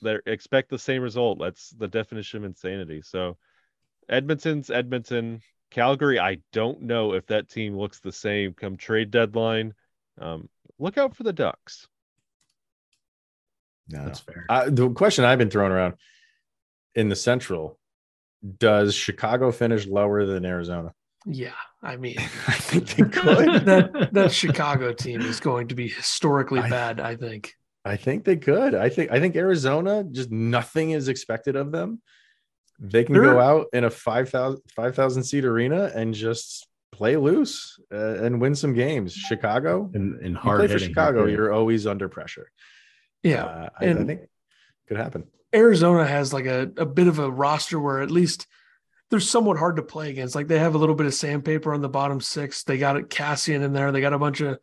they expect the same result. That's the definition of insanity. So, Edmonton's Edmonton. Calgary, I don't know if that team looks the same come trade deadline. Um, look out for the Ducks. No. That's fair. Uh, the question I've been throwing around in the Central: Does Chicago finish lower than Arizona? Yeah, I mean I think they could. that that Chicago team is going to be historically I- bad. I think. I think they could. I think I think Arizona just nothing is expected of them. They can They're- go out in a 5,000 5,000 seat arena and just play loose uh, and win some games. Chicago, and, and you hard play for hitting. Chicago, you're always under pressure. Yeah, Uh, I, I and- think could happen. Arizona has like a, a bit of a roster where at least they're somewhat hard to play against. Like they have a little bit of sandpaper on the bottom six. They got Kassian in there. They got a bunch of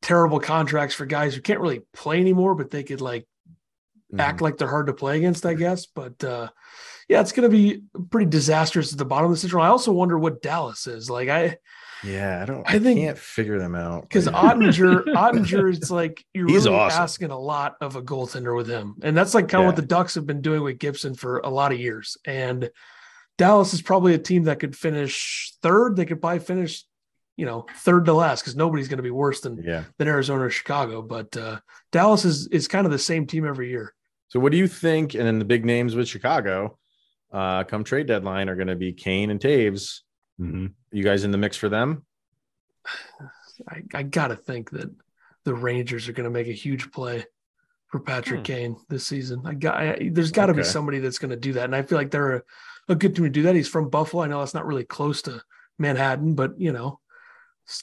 terrible contracts for guys who can't really play anymore, but they could like Mm-hmm. act like they're hard to play against, I guess. But uh yeah, it's gonna be pretty disastrous at the bottom of the central. I also wonder what Dallas is. Like I Yeah, I don't. I I, think- can't figure them out because Yeah. Oettinger, Oettinger, it's like you're He's really awesome. asking a lot of a goaltender with him, and that's like kind of what the Ducks have been doing with Gibson for a lot of years. And Dallas is probably a team that could finish third. They could probably finish, you know, third to last because nobody's going to be worse than Yeah. than Arizona or Chicago. But uh, Dallas is is kind of the same team every year. So what do you think? And then the big names with Chicago, uh, come trade deadline are going to be Kane and Toews. Mhm. You guys in the mix for them? I, I gotta think that the Rangers are going to make a huge play for Patrick Hmm. Kane this season. I got I, there's got to be somebody that's going to do that, and I feel like they're a, a good team to do that. He's from Buffalo. I know that's not really close to Manhattan, but you know,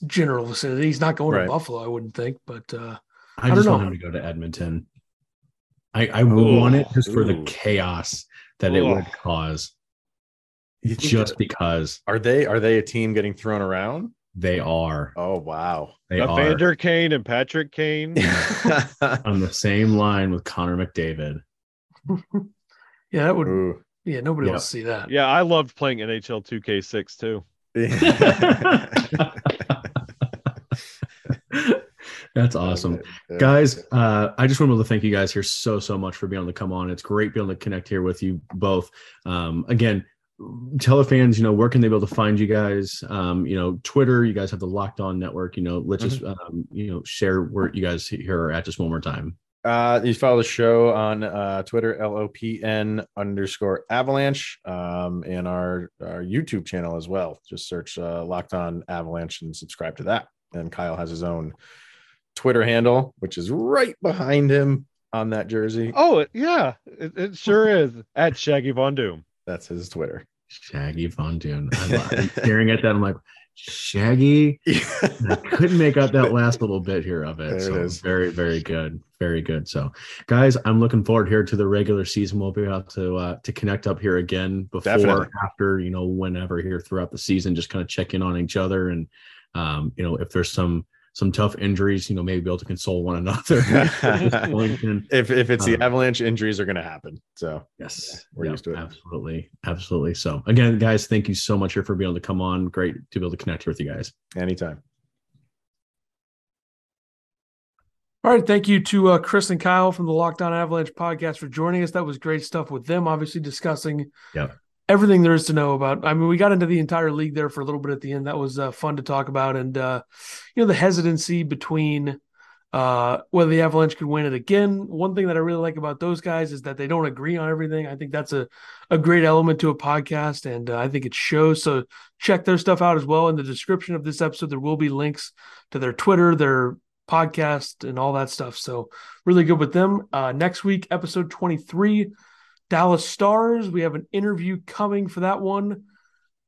general vicinity. He's not going Right. to Buffalo, I wouldn't think, but uh, I, I just don't want know. him to go to Edmonton. I, I would want it just for the chaos that it would cause. You think Just that- because are they are they a team getting thrown around? they are. Oh wow. They are Evander Kane and Patrick Kane. on the same line with Connor McDavid. yeah, that would Ooh. yeah, nobody Yep. wants to see that. yeah, I loved playing NHL 2K6 too. That's awesome. guys uh i just wanted to thank you guys here so so much for being able to come on it's great being able to connect here with you both um again tell the fans you know where can they be able to find you guys um you know twitter you guys have the locked on network you know let's just um you know share where you guys here are at just one more time Uh, you follow the show on uh, Twitter, LOPN underscore avalanche, um, and our, our YouTube channel as well. Just search uh, Locked On Avalanche and subscribe to that. And Kyle has his own Twitter handle, which is right behind him on that jersey. Oh, yeah, it, it sure is. At Shaggy Von Doom. That's his Twitter. shaggy von dune i'm staring at that i'm like shaggy I couldn't make out that last little bit here of it. There so is. very, very good. Very good. So guys, I'm looking forward here to the regular season. We'll be able to uh to connect up here again before, Definitely. after, you know, whenever here throughout the season, just kind of check in on each other and um, you know, if there's some some tough injuries, you know, maybe be able to console one another. If if it's the Um, avalanche, injuries are going to happen. So Yes, we're Yep, used to it. Absolutely, absolutely. So again, guys, thank you so much here for being able to come on. Great to be able to connect here with you guys. anytime. All right, thank you to uh, Chris and Kyle from the Locked On Avalanche podcast for joining us. That was great stuff with them, obviously discussing Yep. Everything there is to know about. I mean, we got into the entire league there for a little bit at the end. That was uh, fun to talk about, and uh, you know the hesitancy between uh, whether the Avalanche could win it again. One thing that I really like about those guys is that they don't agree on everything. I think that's a a great element to a podcast, and uh, I think it shows. So check their stuff out as well. In the description of this episode, there will be links to their Twitter, their podcast, and all that stuff. So really good with them. Uh, next week, episode twenty three. Dallas Stars. We have an interview coming for that one.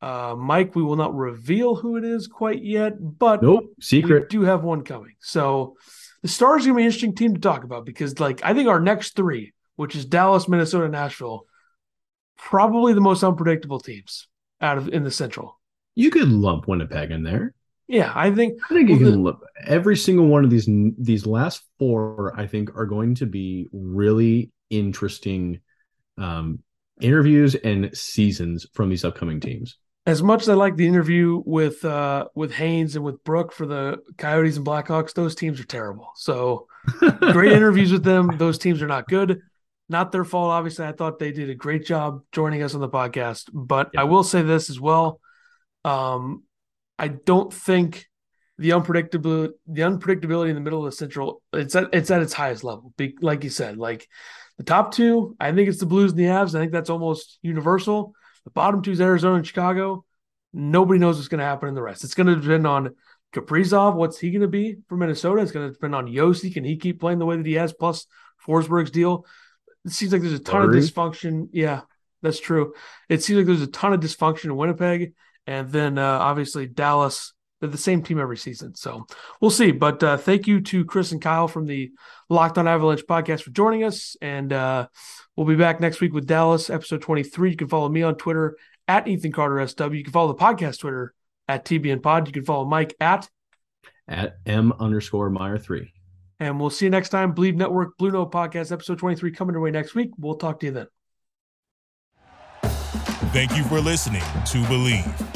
Uh, Mike, we will not reveal who it is quite yet, but Nope, we secret. do have one coming. So the Stars are gonna be an interesting team to talk about because, like, I think our next three, which is Dallas, Minnesota, Nashville, probably the most unpredictable teams out of in the Central. You could lump Winnipeg in there. Yeah, I think I think you can the- look every single one of these these last four. I think are going to be really interesting um, interviews and seasons from these upcoming teams. as much as I like the interview with uh with Haynes and with Brooke for the Coyotes and Blackhawks, those teams are terrible. So great interviews with them. Those teams are not good. Not their fault, obviously. I thought they did a great job joining us on the podcast. But Yeah. I will say this as well. Um, I don't think the unpredictability the unpredictability in the middle of the central it's at it's at its highest level. Be, like you said, like the top two, I think it's the Blues and the Avs. I think that's almost universal. The bottom two is Arizona and Chicago. Nobody knows what's going to happen in the rest. It's going to depend on Kaprizov. What's he going to be for Minnesota? It's going to depend on Josi. Can he keep playing the way that he has? Plus Forsberg's deal. It seems like there's a ton Fleury. of dysfunction. Yeah, that's true. It seems like there's a ton of dysfunction in Winnipeg, and then uh, obviously Dallas. They're the same team every season, so we'll see. But uh, thank you to Chris and Kyle from the Locked On Avalanche podcast for joining us, and uh, we'll be back next week with Dallas episode 23. You can follow me on Twitter at Ethan Carter SW. You can follow the podcast Twitter at TBN Pod. You can follow Mike at, At M underscore Meyer three. and we'll see you next time. Bleav Network Blue Note Podcast episode 23 coming your way next week. We'll talk to you then. Thank you for listening to Bleav.